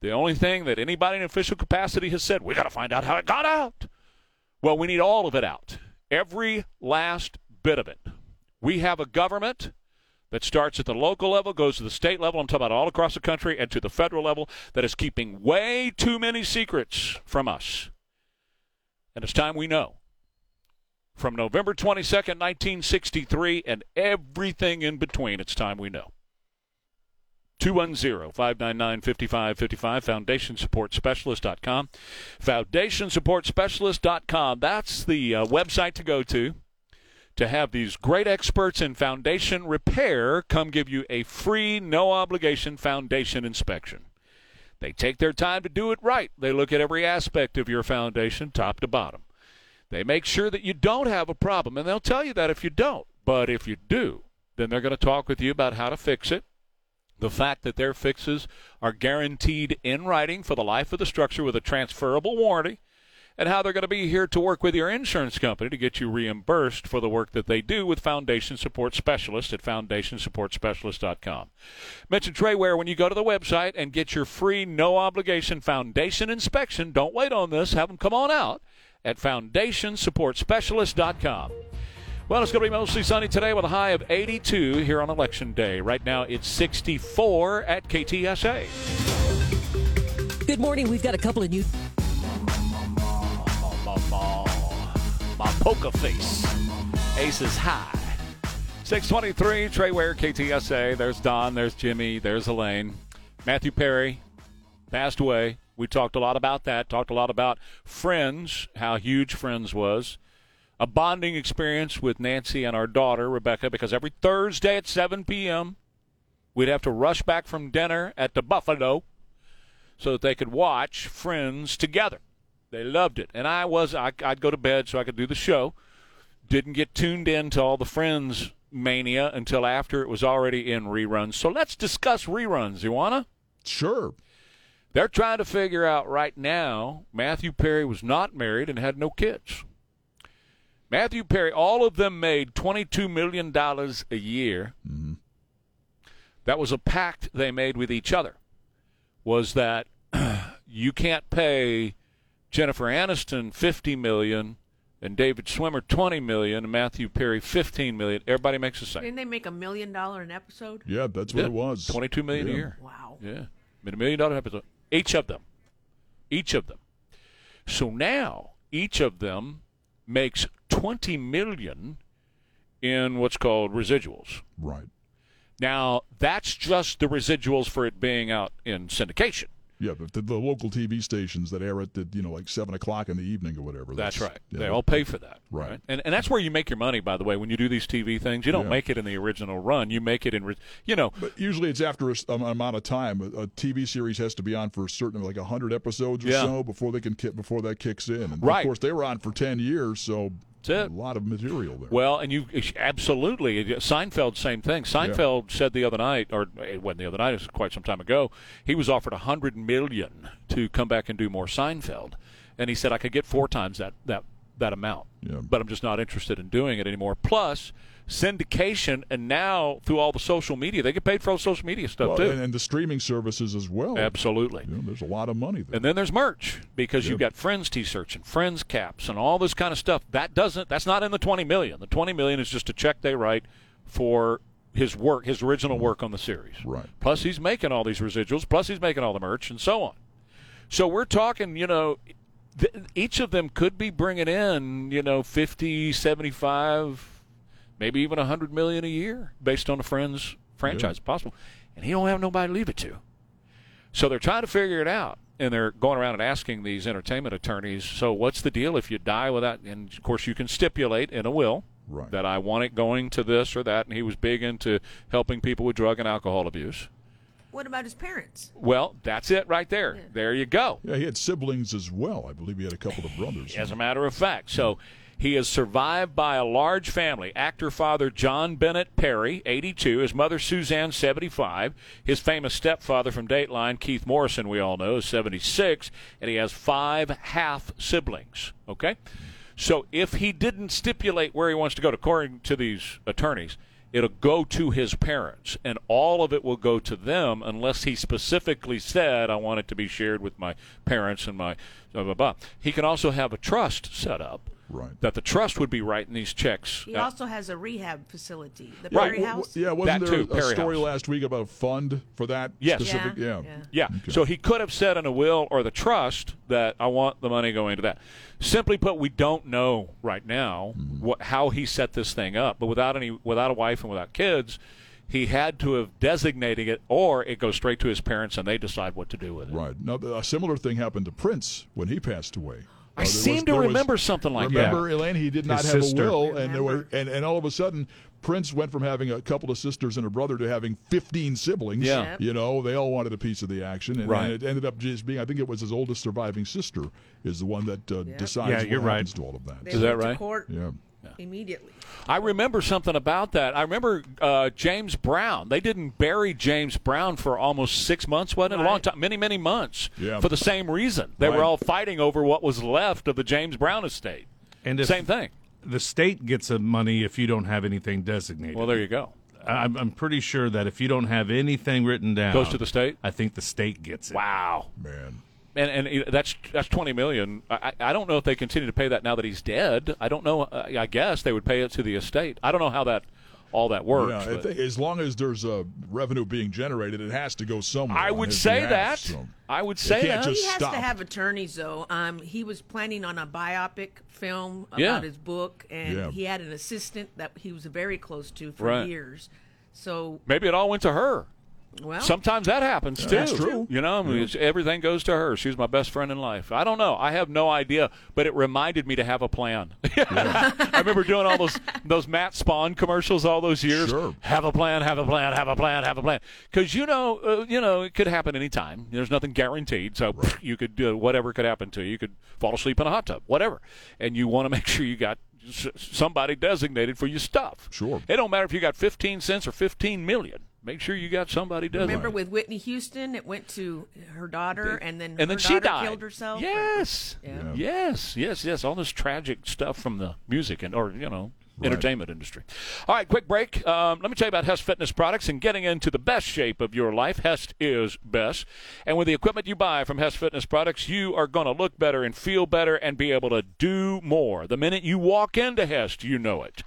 The only thing that anybody in official capacity has said, we got to find out how it got out. Well, we need all of it out. Every last bit of it. We have a government that starts at the local level, goes to the state level, I'm talking about all across the country, and to the federal level, that is keeping way too many secrets from us. And it's time we know. From November 22nd, 1963, and everything in between, it's time we know. 210-599-5555 foundationsupportspecialist.com foundationsupportspecialist.com that's the uh, website to go to to have these great experts in foundation repair come give you a free no obligation foundation inspection. They take their time to do it right. They look at every aspect of your foundation top to bottom. They make sure that you don't have a problem and they'll tell you that if you don't. But if you do then they're going to talk with you about how to fix it the fact that their fixes are guaranteed in writing for the life of the structure with a transferable warranty, and how they're going to be here to work with your insurance company to get you reimbursed for the work that they do with Foundation Support Specialist at foundationsupportspecialist.com. Mention Trey Ware when you go to the website and get your free no obligation foundation inspection. Don't wait on this. Have them come on out at foundationsupportspecialist.com. Well, it's going to be mostly sunny today with a high of 82 here on Election Day. Right now, it's 64 at KTSA. Good morning. We've got a couple of new. My poker face. Aces high. 623, Trey Ware, KTSA. There's Don, there's Jimmy, there's Elaine. Matthew Perry passed away. We talked a lot about that. Talked a lot about Friends, how huge Friends was a bonding experience with Nancy and our daughter, Rebecca, because every Thursday at 7 p.m., we'd have to rush back from dinner at the Buffalo so that they could watch Friends together. They loved it. And I was, I, would go to bed so I could do the show. Didn't get tuned in to all the Friends mania until after it was already in reruns. So let's discuss reruns. You wanna? Sure. They're trying to figure out right now. Matthew Perry was not married and had no kids. Matthew Perry, all of them made $22 million a year. Mm-hmm. That was a pact they made with each other, was that you can't pay Jennifer Aniston 50 million and David Schwimmer 20 million and Matthew Perry 15 million. Everybody makes the same. Didn't they make a million dollar an episode? Yeah, that's what yeah, it was. $22 million yeah. a year. Wow. Yeah. Made a million dollar episode. Each of them. Each of them. So now, each of them makes 20 million in what's called residuals. Right. Now, that's just the residuals for it being out in syndication. Yeah, but the, the local TV stations that air it at you know like seven o'clock in the evening or whatever. That's, that's right. Yeah, they all pay for that. Right. right. And and that's where you make your money. By the way, when you do these TV things, you don't Yeah. make it in the original run. You make it in, re- you know. But usually it's after a an um, amount of time. A, a TV series has to be on for a certain like hundred episodes or Yeah. so before they can before that kicks in. And Right. Of course, they were on for ten years, so That's it. A lot of material there. Well, and you absolutely Seinfeld, same thing. Seinfeld yeah. said the other night, or eh, it wasn't the other night; it was quite some time ago. He was offered a hundred million to come back and do more Seinfeld, and he said I could get four times that that that amount, yeah. but I'm just not interested in doing it anymore. Plus syndication, and now through all the social media, they get paid for all the social media stuff well, too, and, and, the streaming services as well. Absolutely, you know, there's a lot of money there. And then there's merch because you've got Friends T-shirts and Friends caps and all this kind of stuff. That doesn't. That's not in the 20 million. The 20 million is just a check they write for his work, his original work on the series. Right. Plus, he's making all these residuals. Plus, he's making all the merch and so on. So we're talking, you know, th- each of them could be bringing in, you know, 50, 75 maybe even a hundred million a year based on a Friends franchise, yeah. possible. And he don't have nobody to leave it to. So they're trying to figure it out, and they're going around and asking these entertainment attorneys. So what's the deal if you die without? And of course, you can stipulate in a will right. that I want it going to this or that. And he was big into helping people with drug and alcohol abuse. What about his parents? Well, that's it right there. Yeah. There you go. Yeah, he had siblings as well. I believe he had a couple of brothers. As a matter of fact, so. He is survived by a large family. Actor father John Bennett Perry, 82. His mother Suzanne, 75. His famous stepfather from Dateline, Keith Morrison, we all know, is 76. And he has five half siblings. Okay? So if he didn't stipulate where he wants to go, according to these attorneys, it'll go to his parents, and all of it will go to them unless he specifically said, I want it to be shared with my parents and my blah, blah, blah. He can also have a trust set up Right. That the trust would be writing these checks. He uh, also has a rehab facility, the right. Perry House. Yeah, wasn't that there too, a Perry story House. last week about a fund for that yes. specific? Yeah. Yeah. Yeah. Okay. So he could have said in a will or the trust that I want the money going to that. Simply put, we don't know right now Mm-hmm. what how he set this thing up. But without any without a wife and without kids, he had to have designated it, or it goes straight to his parents and they decide what to do with it. Right. Now, a similar thing happened to Prince when he passed away. I Uh, seem was- to there was- remember something like remember, that. Remember, Elaine, he did not His have sister. a will, and there were, and, and all of a sudden, Prince went from having a couple of sisters and a brother to having 15 siblings. Yeah. Yep. You know, they all wanted a piece of the action, and, Right. and it ended up just being, I think it was his oldest surviving sister is the one that uh, Yep. decides Yeah, what you're right. happens to all of that. They Is that went to right? court Yeah. Immediately. I remember something about that. I remember uh, James Brown. They didn't bury James Brown for almost six months, wasn't it? A long time, many, many months. Yeah. For the same reason, they Right. were all fighting over what was left of the James Brown estate. And if Same thing. The state gets the money if you don't have anything designated. Well, there you go. I'm, I'm pretty sure that if you don't have anything written down, Goes to the state. I think the state gets it. Wow. Man. And and that's that's twenty million. I, I don't know if they continue to pay that now that he's dead. I don't know. Uh, I guess they would pay it to the estate. I don't know how that all that works. Yeah, I but- as long as there's uh, revenue being generated, it has to go somewhere. I would say behalf, that. so. I would say that. just he has stop. to have attorneys, though. Um, he was planning on a biopic film about Yeah. his book, and Yeah. he had an assistant that he was very close to for Right. years. So, Maybe it all went to her. Well, Sometimes that happens too. That's true. You know, I mean, it's- everything goes to her. She's my best friend in life. I don't know. I have no idea, but it reminded me to have a plan. I remember doing all those those Matt Spawn commercials all those years. Sure. Have a plan. Have a plan. Have a plan. Have a plan. Because you know, uh, you know, it could happen anytime. There's nothing guaranteed. So pff, you could do whatever could happen to you. You could fall asleep in a hot tub, whatever. And you want to make sure you got s- somebody designated for your stuff. Sure. It don't matter if you got 15 cents or 15 million. Make sure you got somebody designated. remember with Whitney Houston, it went to her daughter, and then and her then she died. killed herself. Yes, Yeah. yes, yes, yes. All this tragic stuff from the music and or you know entertainment industry. All right, quick break. Um, let me tell you about Hess Fitness products and getting into the best shape of your life. Hess is best, and with the equipment you buy from Hess Fitness products, you are going to look better and feel better and be able to do more. The minute you walk into Hess, you know it.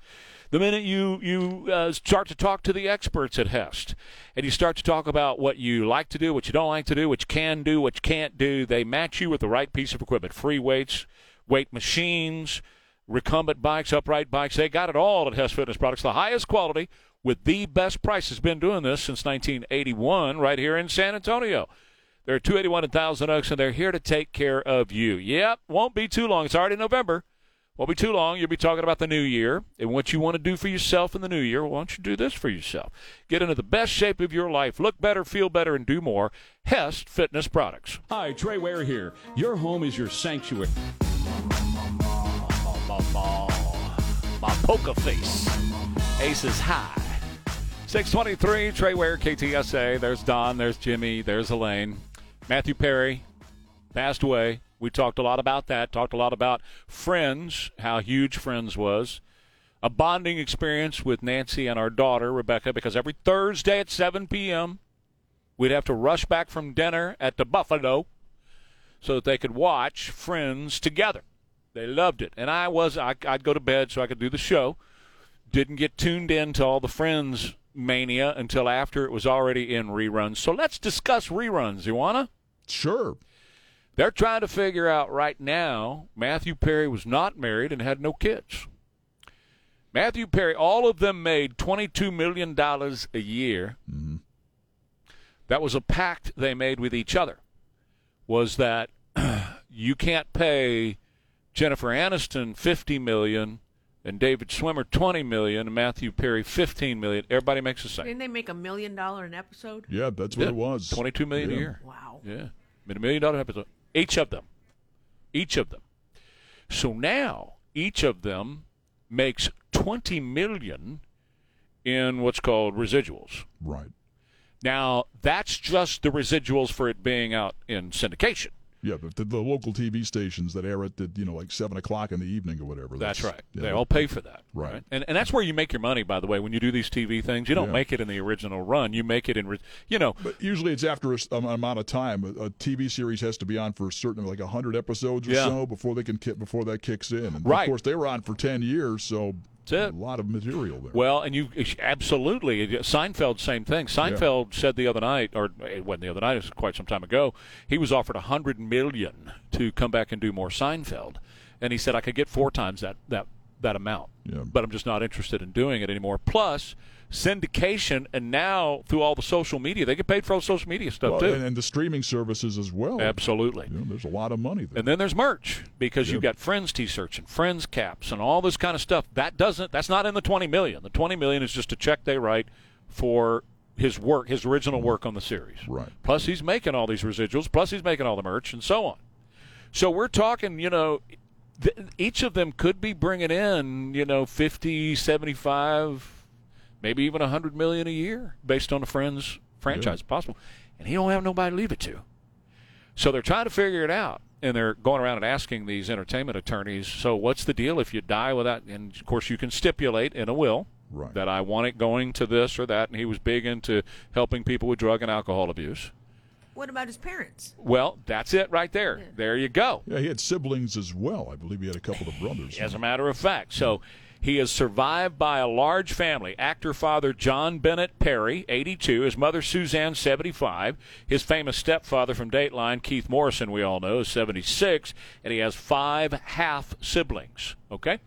The minute you you uh, start to talk to the experts at Hest, and you start to talk about what you like to do, what you don't like to do, what you can do, what you can't do, they match you with the right piece of equipment: free weights, weight machines, recumbent bikes, upright bikes. They got it all at Hest Fitness Products, the highest quality with the best prices. Been doing this since 1981, right here in San Antonio. They're 281 and Thousand Oaks, and they're here to take care of you. Yep, won't be too long. It's already November. Won't be too long. You'll be talking about the new year and what you want to do for yourself in the new year. Why don't you do this for yourself? Get into the best shape of your life, look better, feel better, and do more. Hest Fitness Products. Hi, Trey Ware here. Your home is your sanctuary. my poker face. Aces high. 623, Trey Ware, KTSA. There's Don, there's Jimmy, there's Elaine. Matthew Perry passed away. We talked a lot about that, talked a lot about Friends, how huge Friends was. A bonding experience with Nancy and our daughter, Rebecca, because every Thursday at 7 p.m., we'd have to rush back from dinner at the Buffalo so that they could watch Friends together. They loved it, and I was I, I'd go to bed so I could do the show. Didn't get tuned in to all the Friends mania until after it was already in reruns. So let's discuss reruns. You wanna? Sure. They're trying to figure out right now. Matthew Perry was not married and had no kids. Matthew Perry, all of them made twenty-two million dollars a year. Mm-hmm. That was a pact they made with each other. Was that you can't pay Jennifer Aniston 50 million and David Schwimmer twenty million and Matthew Perry fifteen million. Everybody makes the same. Didn't they make a million dollar an episode? Yeah, that's what Yeah, it was. Twenty-two million Yeah. a year. Wow. Yeah, made a million dollar episode. Each of them. Each of them. So now each of them makes twenty million in what's called residuals. Right. Now that's just the residuals for it being out in syndication. Yeah, but the, the local TV stations that air it at you know like seven o'clock in the evening or whatever. That's right. yeah, they all pay for that. Right. And and that's where you make your money. By the way, when you do these TV things, you don't Yeah. make it in the original run. You make it in, you know. But usually it's after a an um, amount of time. A, a TV series has to be on for a certain like hundred episodes or Yeah. so before they can before that kicks in. And Right. Of course, they were on for ten years, so That's it. a lot of material there. Well, and you absolutely Seinfeld, same thing. Seinfeld said the other night, or eh, it wasn't the other night; it was quite some time ago. He was offered a hundred million to come back and do more Seinfeld, and he said I could get four times that that that amount, Yeah. but I'm just not interested in doing it anymore. Plus syndication, and now through all the social media, they get paid for all the social media stuff Well, too. and, and the streaming services as well. Absolutely. You know, there's a lot of money there. And then there's merch because you've got Friends T-shirts and Friends caps and all this kind of stuff. That doesn't. That's not in the 20 million. The 20 million is just a check they write for his work, his original work on the series. Right. Plus he's making all these residuals. Plus he's making all the merch and so on. So we're talking, you know, th- each of them could be bringing in, you know, 50, 75, maybe even a 100 million a year based on a Friends franchise possible. And he don't have nobody to leave it to. So they're trying to figure it out, and they're going around and asking these entertainment attorneys. So what's the deal if you die without? And of course, you can stipulate in a will Right. that I want it going to this or that. And he was big into helping people with drug and alcohol abuse. What about his parents? Well, that's it right there. There you go. yeah, he had siblings as well. I believe he had a couple of brothers. As a matter of fact, so he is survived by a large family. Actor father John Bennett Perry, 82, his mother Suzanne, 75, his famous stepfather from Dateline, Keith Morrison, we all know, is 76, and he has five half siblings. Okay?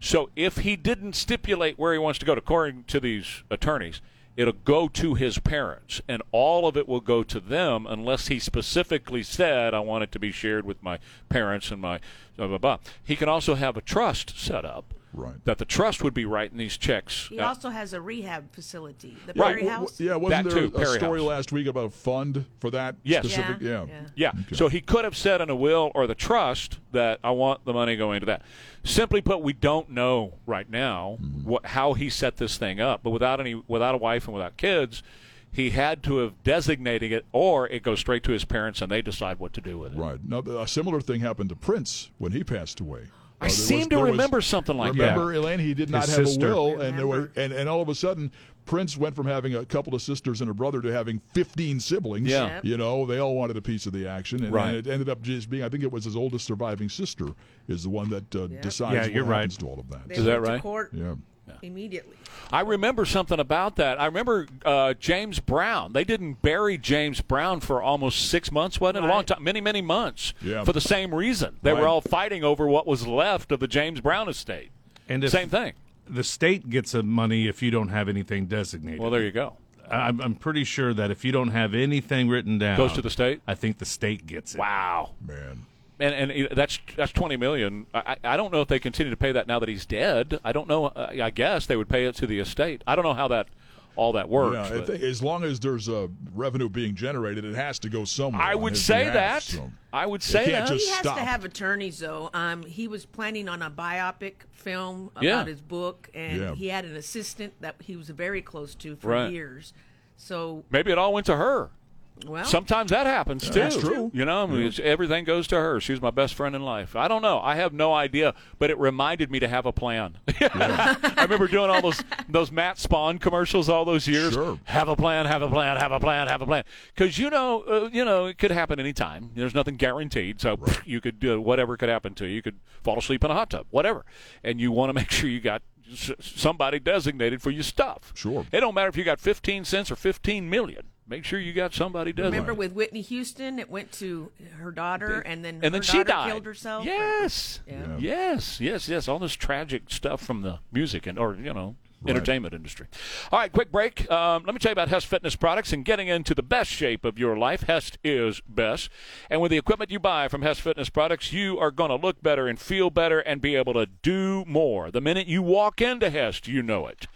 So if he didn't stipulate where he wants to go, according to these attorneys, it'll go to his parents, and all of it will go to them unless he specifically said, I want it to be shared with my parents and my blah, blah, blah. He can also have a trust set up Right. that the trust would be writing these checks. He Uh, also has a rehab facility, the Right. Perry W- House. w- yeah, wasn't That there too, a Perry story House. last week about a fund for that Yes. specific? Yeah, Yeah. yeah. Yeah. So he could have said in a will or the trust that I want the money going to that. Simply put, we don't know right now Mm-hmm. what how he set this thing up. But without any without a wife and without kids, he had to have designated it, or it goes straight to his parents and they decide what to do with it. Right. Now, the- a similar thing happened to Prince when he passed away. I Uh, seem was- to there was- remember something like remember, that. Remember, Elaine, he did not His have sister. a will, and there were, and, and all of a sudden, Prince went from having a couple of sisters and a brother to having 15 siblings. Yeah. Yep. You know, they all wanted a piece of the action, and, Right. and it ended up just being, I think it was his oldest surviving sister is the one that uh, Yep. decides Yeah, what you're right. happens to all of that. They Is that went to right? court Yeah. Immediately. I remember something about that. I remember uh, James Brown. They didn't bury James Brown for almost six months, wasn't it? A long time, many, many months. Yeah. For the same reason, they Right. were all fighting over what was left of the James Brown estate. And if Same thing. The state gets the money if you don't have anything designated. Well, there you go. I'm, I'm pretty sure that if you don't have anything written down, Goes to the state. I think the state gets it. Wow. Man. And and that's that's twenty million. I, I I don't know if they continue to pay that now that he's dead. I don't know. Uh, I guess they would pay it to the estate. I don't know how that all that works. Yeah, I but- as long as there's uh, revenue being generated, it has to go somewhere. I would say behalf, that. so. I would say that. just he has stop. to have attorneys, though. Um, he was planning on a biopic film about Yeah. his book, and Yeah. he had an assistant that he was very close to for Right. years. So, Maybe it all went to her. Well, Sometimes that happens too. That's true. You know, I mean, it's, everything goes to her. She's my best friend in life. I don't know. I have no idea, but it reminded me to have a plan. I remember doing all those those Matt Spawn commercials all those years. Sure. Have a plan. Have a plan. Have a plan. Have a plan. Because you know, uh, you know, it could happen anytime. There's nothing guaranteed. So you could do whatever could happen to you. You could fall asleep in a hot tub, whatever, and you want to make sure you got s- somebody designated for your stuff. Sure. It don't matter if you got 15 cents or 15 million. Make sure you got somebody designated. remember with Whitney Houston, it went to her daughter, and then and her then she died. killed herself. Yes, Yeah. yes, yes, yes. All this tragic stuff from the music and or you know entertainment industry. All right, quick break. Um, let me tell you about Hess Fitness products and getting into the best shape of your life. Hess is best, and with the equipment you buy from Hess Fitness products, you are going to look better and feel better and be able to do more. The minute you walk into Hess, you know it.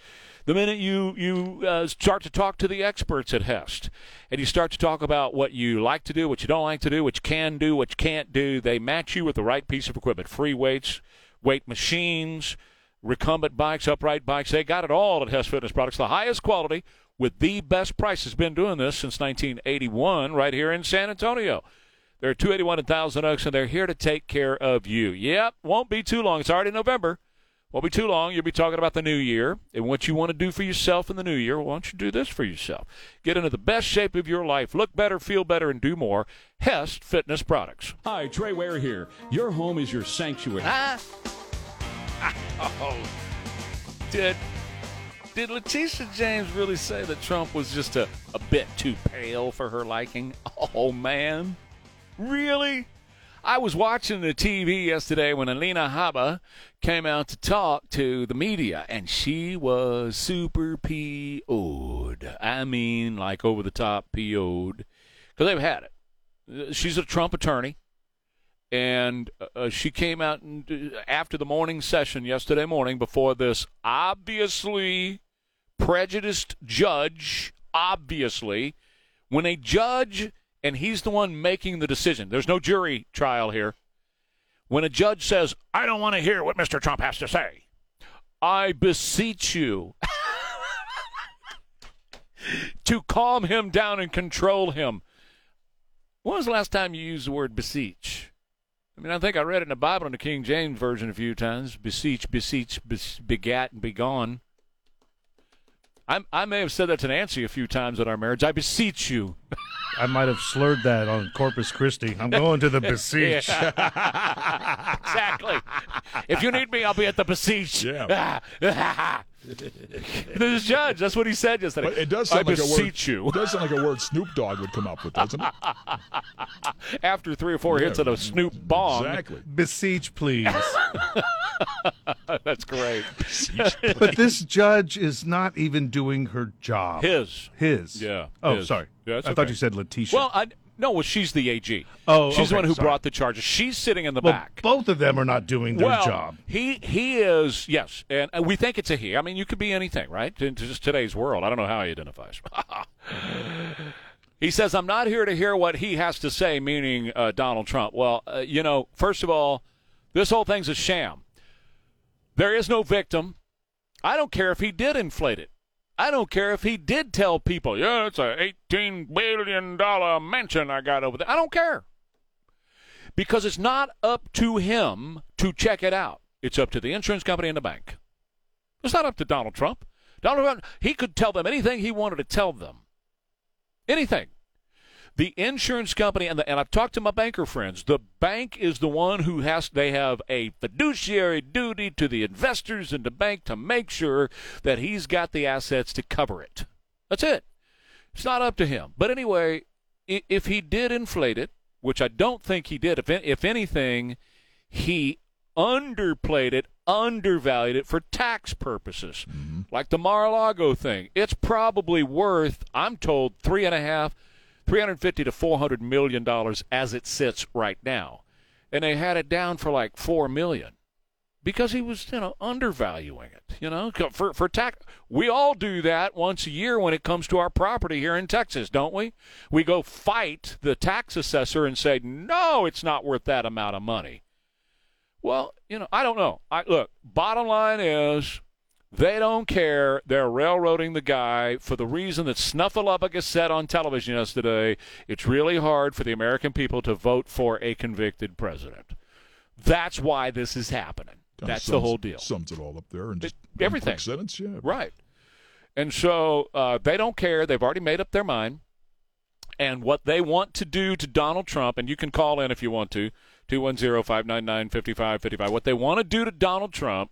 The minute you you uh, start to talk to the experts at Hest, and you start to talk about what you like to do, what you don't like to do, what you can do, what you can't do, they match you with the right piece of equipment: free weights, weight machines, recumbent bikes, upright bikes. They got it all at Hest Fitness Products, the highest quality with the best prices. Been doing this since 1981, right here in San Antonio. They're 281 and Thousand Oaks, and they're here to take care of you. Yep, won't be too long. It's already November. Won't be too long. You'll be talking about the new year and what you want to do for yourself in the new year. Why don't you do this for yourself? Get into the best shape of your life, look better, feel better, and do more. Hest Fitness Products. Hi, Trey Ware here. Your home is your sanctuary. Ah. Oh, did did Letitia James really say that Trump was just a, a bit too pale for her liking? Oh man, really? I was watching the TV yesterday when Alina Habba came out to talk to the media, and she was super PO'd. I mean, like over the top PO'd, because they've had it. She's a Trump attorney and uh, she came out and, uh, after the morning session yesterday morning before this obviously prejudiced judge obviously when a judge and he's the one making the decision there's no jury trial here when a judge says i don't want to hear what mr trump has to say i beseech you to calm him down and control him when was the last time you used the word beseech I mean, I think I read it in the Bible in the King James Version a few times. Beseech, beseech, bes- begat, and begone. I, I may have said that to Nancy a few times in our marriage. I beseech you. I might have slurred that on Corpus Christi. I'm going to the beseech. exactly. If you need me, I'll be at the beseech. Yeah. this judge, that's what he said yesterday. But it does I sound like a word. beseech you. It does sound like a word Snoop Dogg would come up with, doesn't it? After three or four hits of a Snoop bong. Exactly. Beseech, please. That's great. but this judge is not even doing her job. His. His. Yeah, Oh, his. sorry. Yeah, that's I thought you said Letitia. Well, I, no, well, she's the AG. Oh, she's the one who sorry. brought the charges. She's sitting in the Well, back. both of them are not doing their well, job. He he is yes, and we think it's a he. I mean, you could be anything, right? In just today's world, I don't know how he identifies. he says, "I'm not here to hear what he has to say," meaning uh, Donald Trump. Well, uh, you know, first of all, this whole thing's a sham. There is no victim. I don't care if he did inflate it. I don't care if he did tell people, "Yeah, it's a 18 billion dollar mansion I got over there." I don't care because it's not up to him to check it out. It's up to the insurance company and the bank. It's not up to Donald Trump. Donald Trump, he could tell them anything he wanted to tell them. Anything. The insurance company and the, and I've talked to my banker friends. The bank is the one who has they have a fiduciary duty to the investors in the bank to make sure that he's got the assets to cover it. That's it. It's not up to him. But anyway, if he did inflate it, which I don't think he did, if if anything, he underplayed it, undervalued it for tax purposes, mm-hmm. like the Mar-a-Lago thing. It's probably worth, I'm told, three and a half, three hundred fifty to four hundred million dollars as it sits right now, and they had it down for like four million. because he was, you know, undervaluing it. You know, for for tax, we all do that once a year when it comes to our property here in Texas, don't we? We go fight the tax assessor and say, no, it's not worth that amount of money. Well, you know, I don't know. I look. Bottom line is. They don't care. They're railroading the guy for the reason that Snuffleupagus said on television yesterday. It's really hard for the American people to vote for a convicted president. That's why this is happening. Kinda That's the whole deal. Sums it all up there and just It- everything. sentence. Yeah. Right. And so uh, they don't care. They've already made up their mind. And what they want to do to Donald Trump, and you can call in if you want to, 210 599 5555. What they want to do to Donald Trump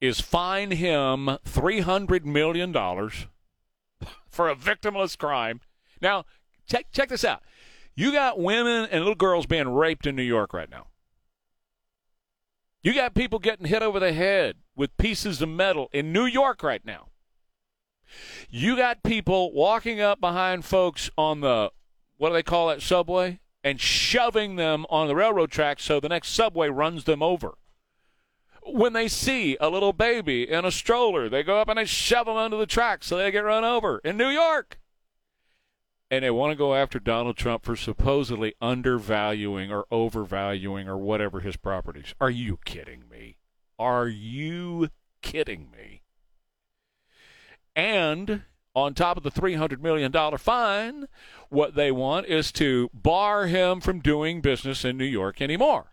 is fine him $300 million for a victimless crime. Now, check, check this out. You got women and little girls being raped in New York right now. You got people getting hit over the head with pieces of metal in New York right now. You got people walking up behind folks on the, what do they call that, subway? And shoving them on the railroad tracks so the next subway runs them over. When they see a little baby in a stroller, they go up and they shove them under the tracks so they get run over in New York. And they want to go after Donald Trump for supposedly undervaluing or overvaluing or whatever his properties. Are you kidding me? Are you kidding me? And on top of the $300 million fine, what they want is to bar him from doing business in New York anymore.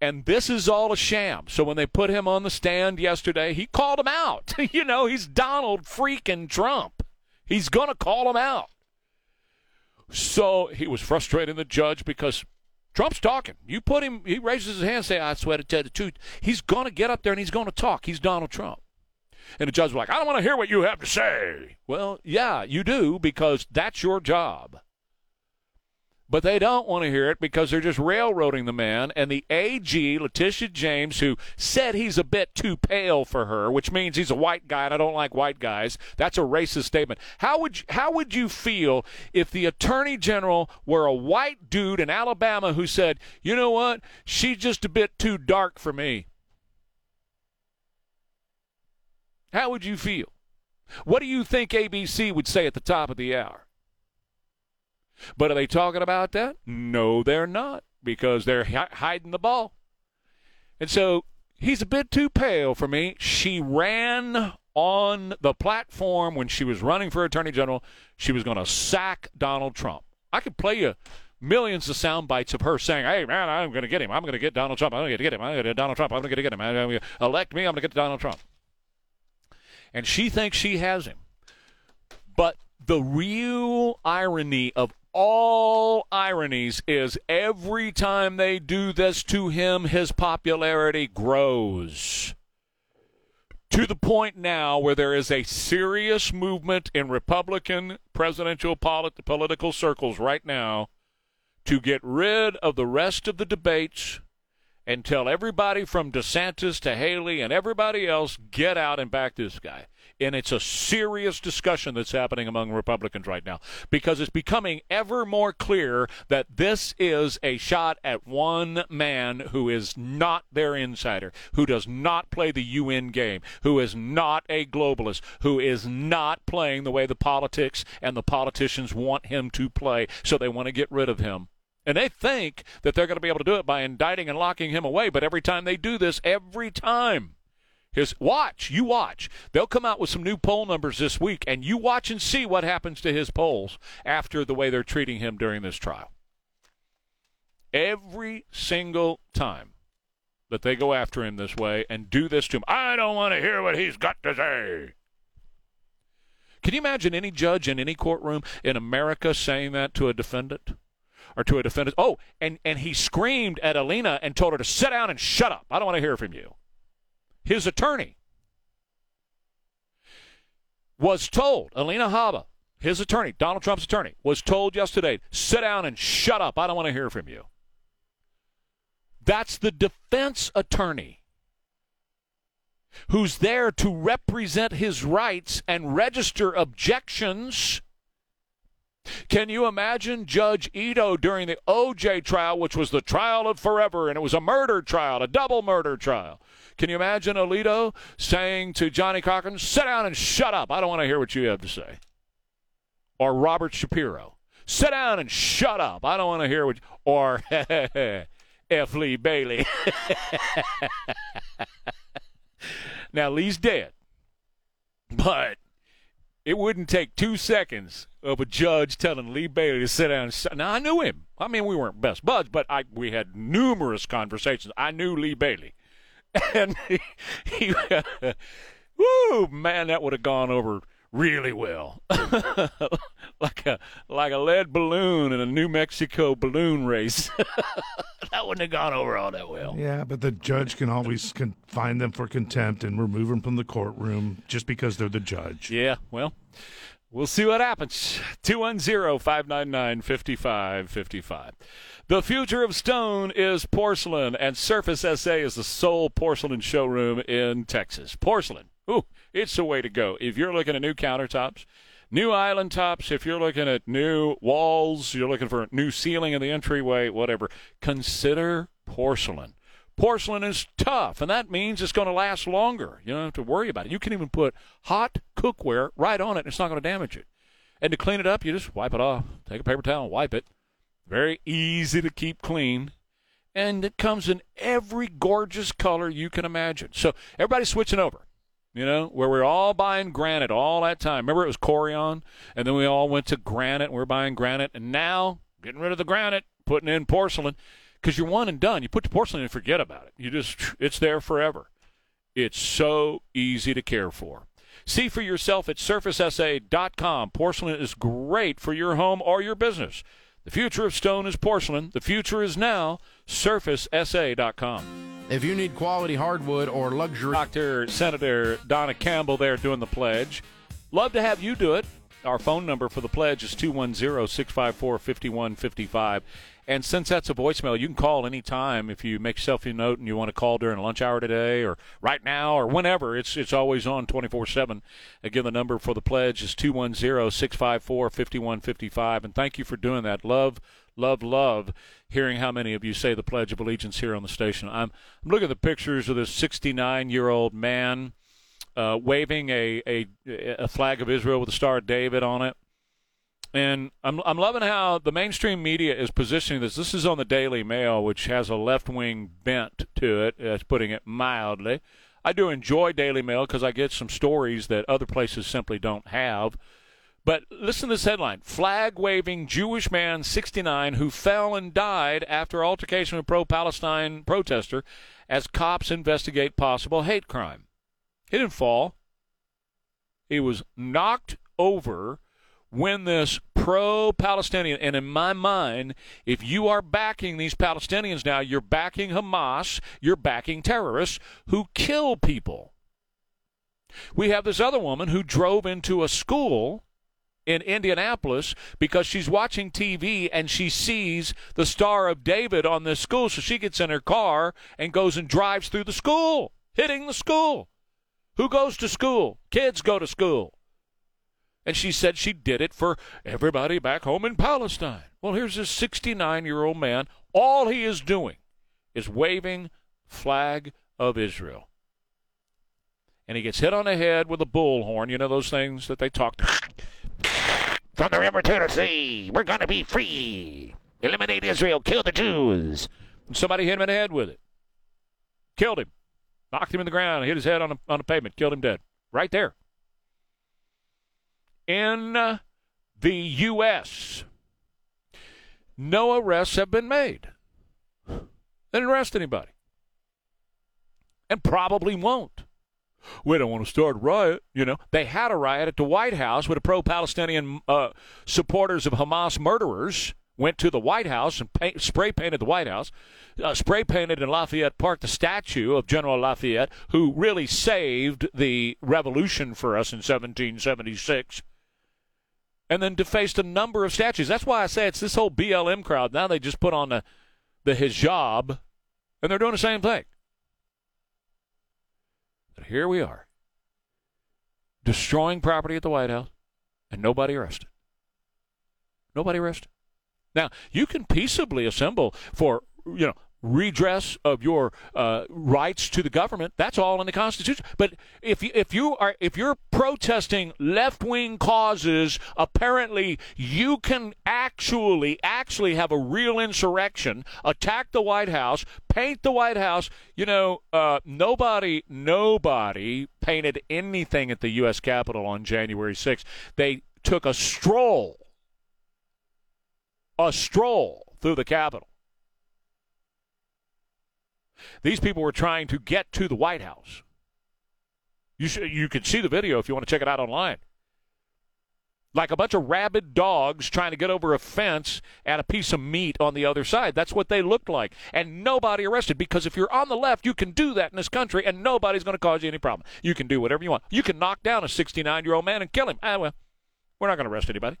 And this is all a sham. So when they put him on the stand yesterday, he called him out. you know, he's Donald freaking Trump. He's going to call him out. So he was frustrating the judge because Trump's talking. You put him, he raises his hand and say, I swear to tell the truth. He's going to get up there and he's going to talk. He's Donald Trump. And the judge was like, I don't want to hear what you have to say. Well, yeah, you do because that's your job. But they don't want to hear it because they're just railroading the man. And the AG, Letitia James, who said he's a bit too pale for her, which means he's a white guy and I don't like white guys. That's a racist statement. How would you, how would you feel if the attorney general were a white dude in Alabama who said, "You know what? She's just a bit too dark for me." How would you feel? What do you think ABC would say at the top of the hour? But are they talking about that? No, they're not because they're hi- hiding the ball. And so he's a bit too pale for me. She ran on the platform when she was running for attorney general. She was going to sack Donald Trump. I could play you millions of sound bites of her saying, "Hey man, I'm going to get him. I'm going to get Donald Trump. I'm going to get him. I'm going to get Donald Trump. I'm going to get him. I'm going to elect me. I'm going to get Donald Trump." And she thinks she has him. But the real irony of all ironies is every time they do this to him, his popularity grows. To the point now where there is a serious movement in Republican presidential polit- political circles right now to get rid of the rest of the debates and tell everybody from DeSantis to Haley and everybody else get out and back this guy. And it's a serious discussion that's happening among Republicans right now because it's becoming ever more clear that this is a shot at one man who is not their insider, who does not play the UN game, who is not a globalist, who is not playing the way the politics and the politicians want him to play. So they want to get rid of him. And they think that they're going to be able to do it by indicting and locking him away. But every time they do this, every time, his watch, you watch. They'll come out with some new poll numbers this week, and you watch and see what happens to his polls after the way they're treating him during this trial. Every single time that they go after him this way and do this to him, I don't want to hear what he's got to say. Can you imagine any judge in any courtroom in America saying that to a defendant? Or to a defendant? Oh, and, and he screamed at Alina and told her to sit down and shut up. I don't want to hear from you. His attorney was told, Alina Habba, his attorney, Donald Trump's attorney, was told yesterday, sit down and shut up. I don't want to hear from you. That's the defense attorney who's there to represent his rights and register objections Can you imagine Judge Ito during the OJ trial, which was the trial of forever, and it was a murder trial, a double murder trial? Can you imagine Alito saying to Johnnie Cochran, sit down and shut up? I don't want to hear what you have to say. Or Robert Shapiro, sit down and shut up. I don't want to hear what. You, or F. Lee Bailey. now, Lee's dead. But it wouldn't take two seconds of a judge telling Lee Bailey to sit down. And now I knew him. I mean, we weren't best buds, but I we had numerous conversations. I knew Lee Bailey, and he, he woo man, that would have gone over really well, like a like a lead balloon in a New Mexico balloon race. that wouldn't have gone over all that well. Yeah, but the judge can always con- find them for contempt and remove them from the courtroom just because they're the judge. Yeah, well, we'll see what happens. 210 599 5555. The future of stone is porcelain, and Surface SA is the sole porcelain showroom in Texas. Porcelain. Ooh, it's the way to go. If you're looking at new countertops, new island tops, if you're looking at new walls, you're looking for a new ceiling in the entryway, whatever, consider porcelain. Porcelain is tough, and that means it's going to last longer. You don't have to worry about it. You can even put hot cookware right on it, and it's not going to damage it. And to clean it up, you just wipe it off. Take a paper towel and wipe it. Very easy to keep clean. And it comes in every gorgeous color you can imagine. So everybody's switching over you know, where we are all buying granite all that time. Remember, it was Corian, and then we all went to granite, and we are buying granite, and now getting rid of the granite, putting in porcelain, because you're one and done. You put the porcelain and forget about it. You just, it's there forever. It's so easy to care for. See for yourself at surfacesa.com. Porcelain is great for your home or your business. The future of stone is porcelain. The future is now. SurfaceSA.com. If you need quality hardwood or luxury. Dr. Senator Donna Campbell there doing the pledge. Love to have you do it. Our phone number for the pledge is 210 654 5155. And since that's a voicemail, you can call anytime if you make yourself a note and you want to call during lunch hour today or right now or whenever. It's it's always on 24 7. Again, the number for the pledge is 210 654 5155. And thank you for doing that. Love, love, love hearing how many of you say the Pledge of Allegiance here on the station. I'm, I'm looking at the pictures of this 69 year old man uh, waving a, a, a flag of Israel with the Star of David on it. And I'm, I'm loving how the mainstream media is positioning this. This is on the Daily Mail, which has a left wing bent to it, as putting it mildly. I do enjoy Daily Mail because I get some stories that other places simply don't have. But listen to this headline Flag waving Jewish man 69 who fell and died after altercation with pro Palestine protester as cops investigate possible hate crime. He didn't fall, he was knocked over when this pro Palestinian, and in my mind, if you are backing these Palestinians now, you're backing Hamas, you're backing terrorists who kill people. We have this other woman who drove into a school in Indianapolis because she's watching TV and she sees the Star of David on this school. So she gets in her car and goes and drives through the school, hitting the school. Who goes to school? Kids go to school. And she said she did it for everybody back home in Palestine. Well, here's this 69 year old man. All he is doing is waving flag of Israel. And he gets hit on the head with a bullhorn. You know those things that they talk from the river to the sea. We're going to be free. Eliminate Israel. Kill the Jews. And somebody hit him in the head with it. Killed him. Knocked him in the ground. Hit his head on the, on the pavement. Killed him dead. Right there. In the U.S., no arrests have been made. They didn't arrest anybody. And probably won't we don't want to start a riot. You know, they had a riot at the White House with the pro-Palestinian uh, supporters of Hamas murderers went to the White House and paint, spray painted the White House, uh, spray painted in Lafayette Park the statue of General Lafayette, who really saved the revolution for us in 1776, and then defaced a number of statues. That's why I say it's this whole BLM crowd. Now they just put on the, the hijab, and they're doing the same thing. But here we are, destroying property at the White House, and nobody arrested. Nobody arrested. Now, you can peaceably assemble for, you know, redress of your uh, rights to the government. That's all in the Constitution. But if you, if you are if you're protesting left wing causes, apparently you can actually actually have a real insurrection, attack the White House, paint the White House. You know, uh, nobody nobody painted anything at the U.S. Capitol on January 6th. They took a stroll, a stroll through the Capitol. These people were trying to get to the White House. You you can see the video if you want to check it out online. Like a bunch of rabid dogs trying to get over a fence and a piece of meat on the other side. That's what they looked like. And nobody arrested because if you're on the left, you can do that in this country and nobody's going to cause you any problem. You can do whatever you want. You can knock down a 69 year old man and kill him. Ah, well, we're not going to arrest anybody.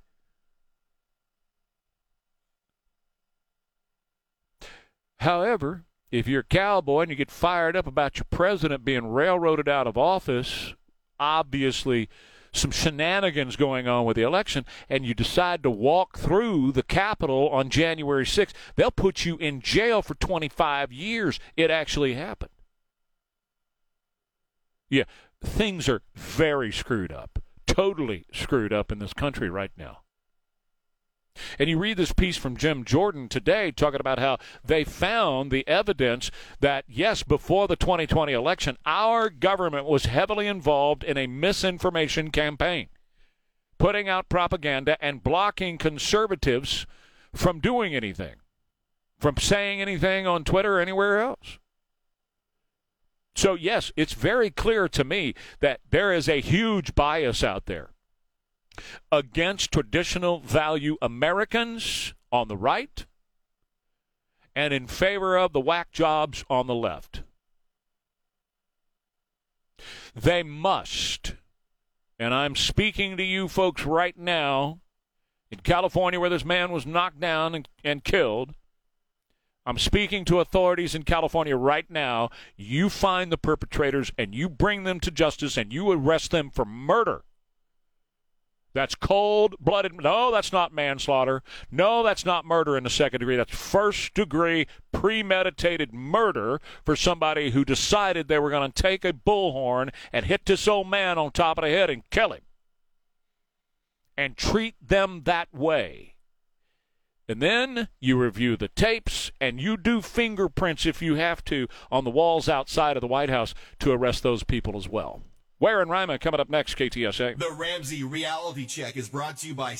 However, if you're a cowboy and you get fired up about your president being railroaded out of office, obviously some shenanigans going on with the election, and you decide to walk through the Capitol on January 6th, they'll put you in jail for 25 years. It actually happened. Yeah, things are very screwed up, totally screwed up in this country right now. And you read this piece from Jim Jordan today talking about how they found the evidence that, yes, before the 2020 election, our government was heavily involved in a misinformation campaign, putting out propaganda and blocking conservatives from doing anything, from saying anything on Twitter or anywhere else. So, yes, it's very clear to me that there is a huge bias out there against traditional value Americans on the right and in favor of the whack jobs on the left. They must, and I'm speaking to you folks right now in California where this man was knocked down and, and killed. I'm speaking to authorities in California right now. You find the perpetrators and you bring them to justice and you arrest them for murder. That's cold blooded. No, that's not manslaughter. No, that's not murder in the second degree. That's first degree premeditated murder for somebody who decided they were going to take a bullhorn and hit this old man on top of the head and kill him. And treat them that way. And then you review the tapes and you do fingerprints if you have to on the walls outside of the White House to arrest those people as well. Ware and Rima coming up next, KTSA. The Ramsey Reality Check is brought to you by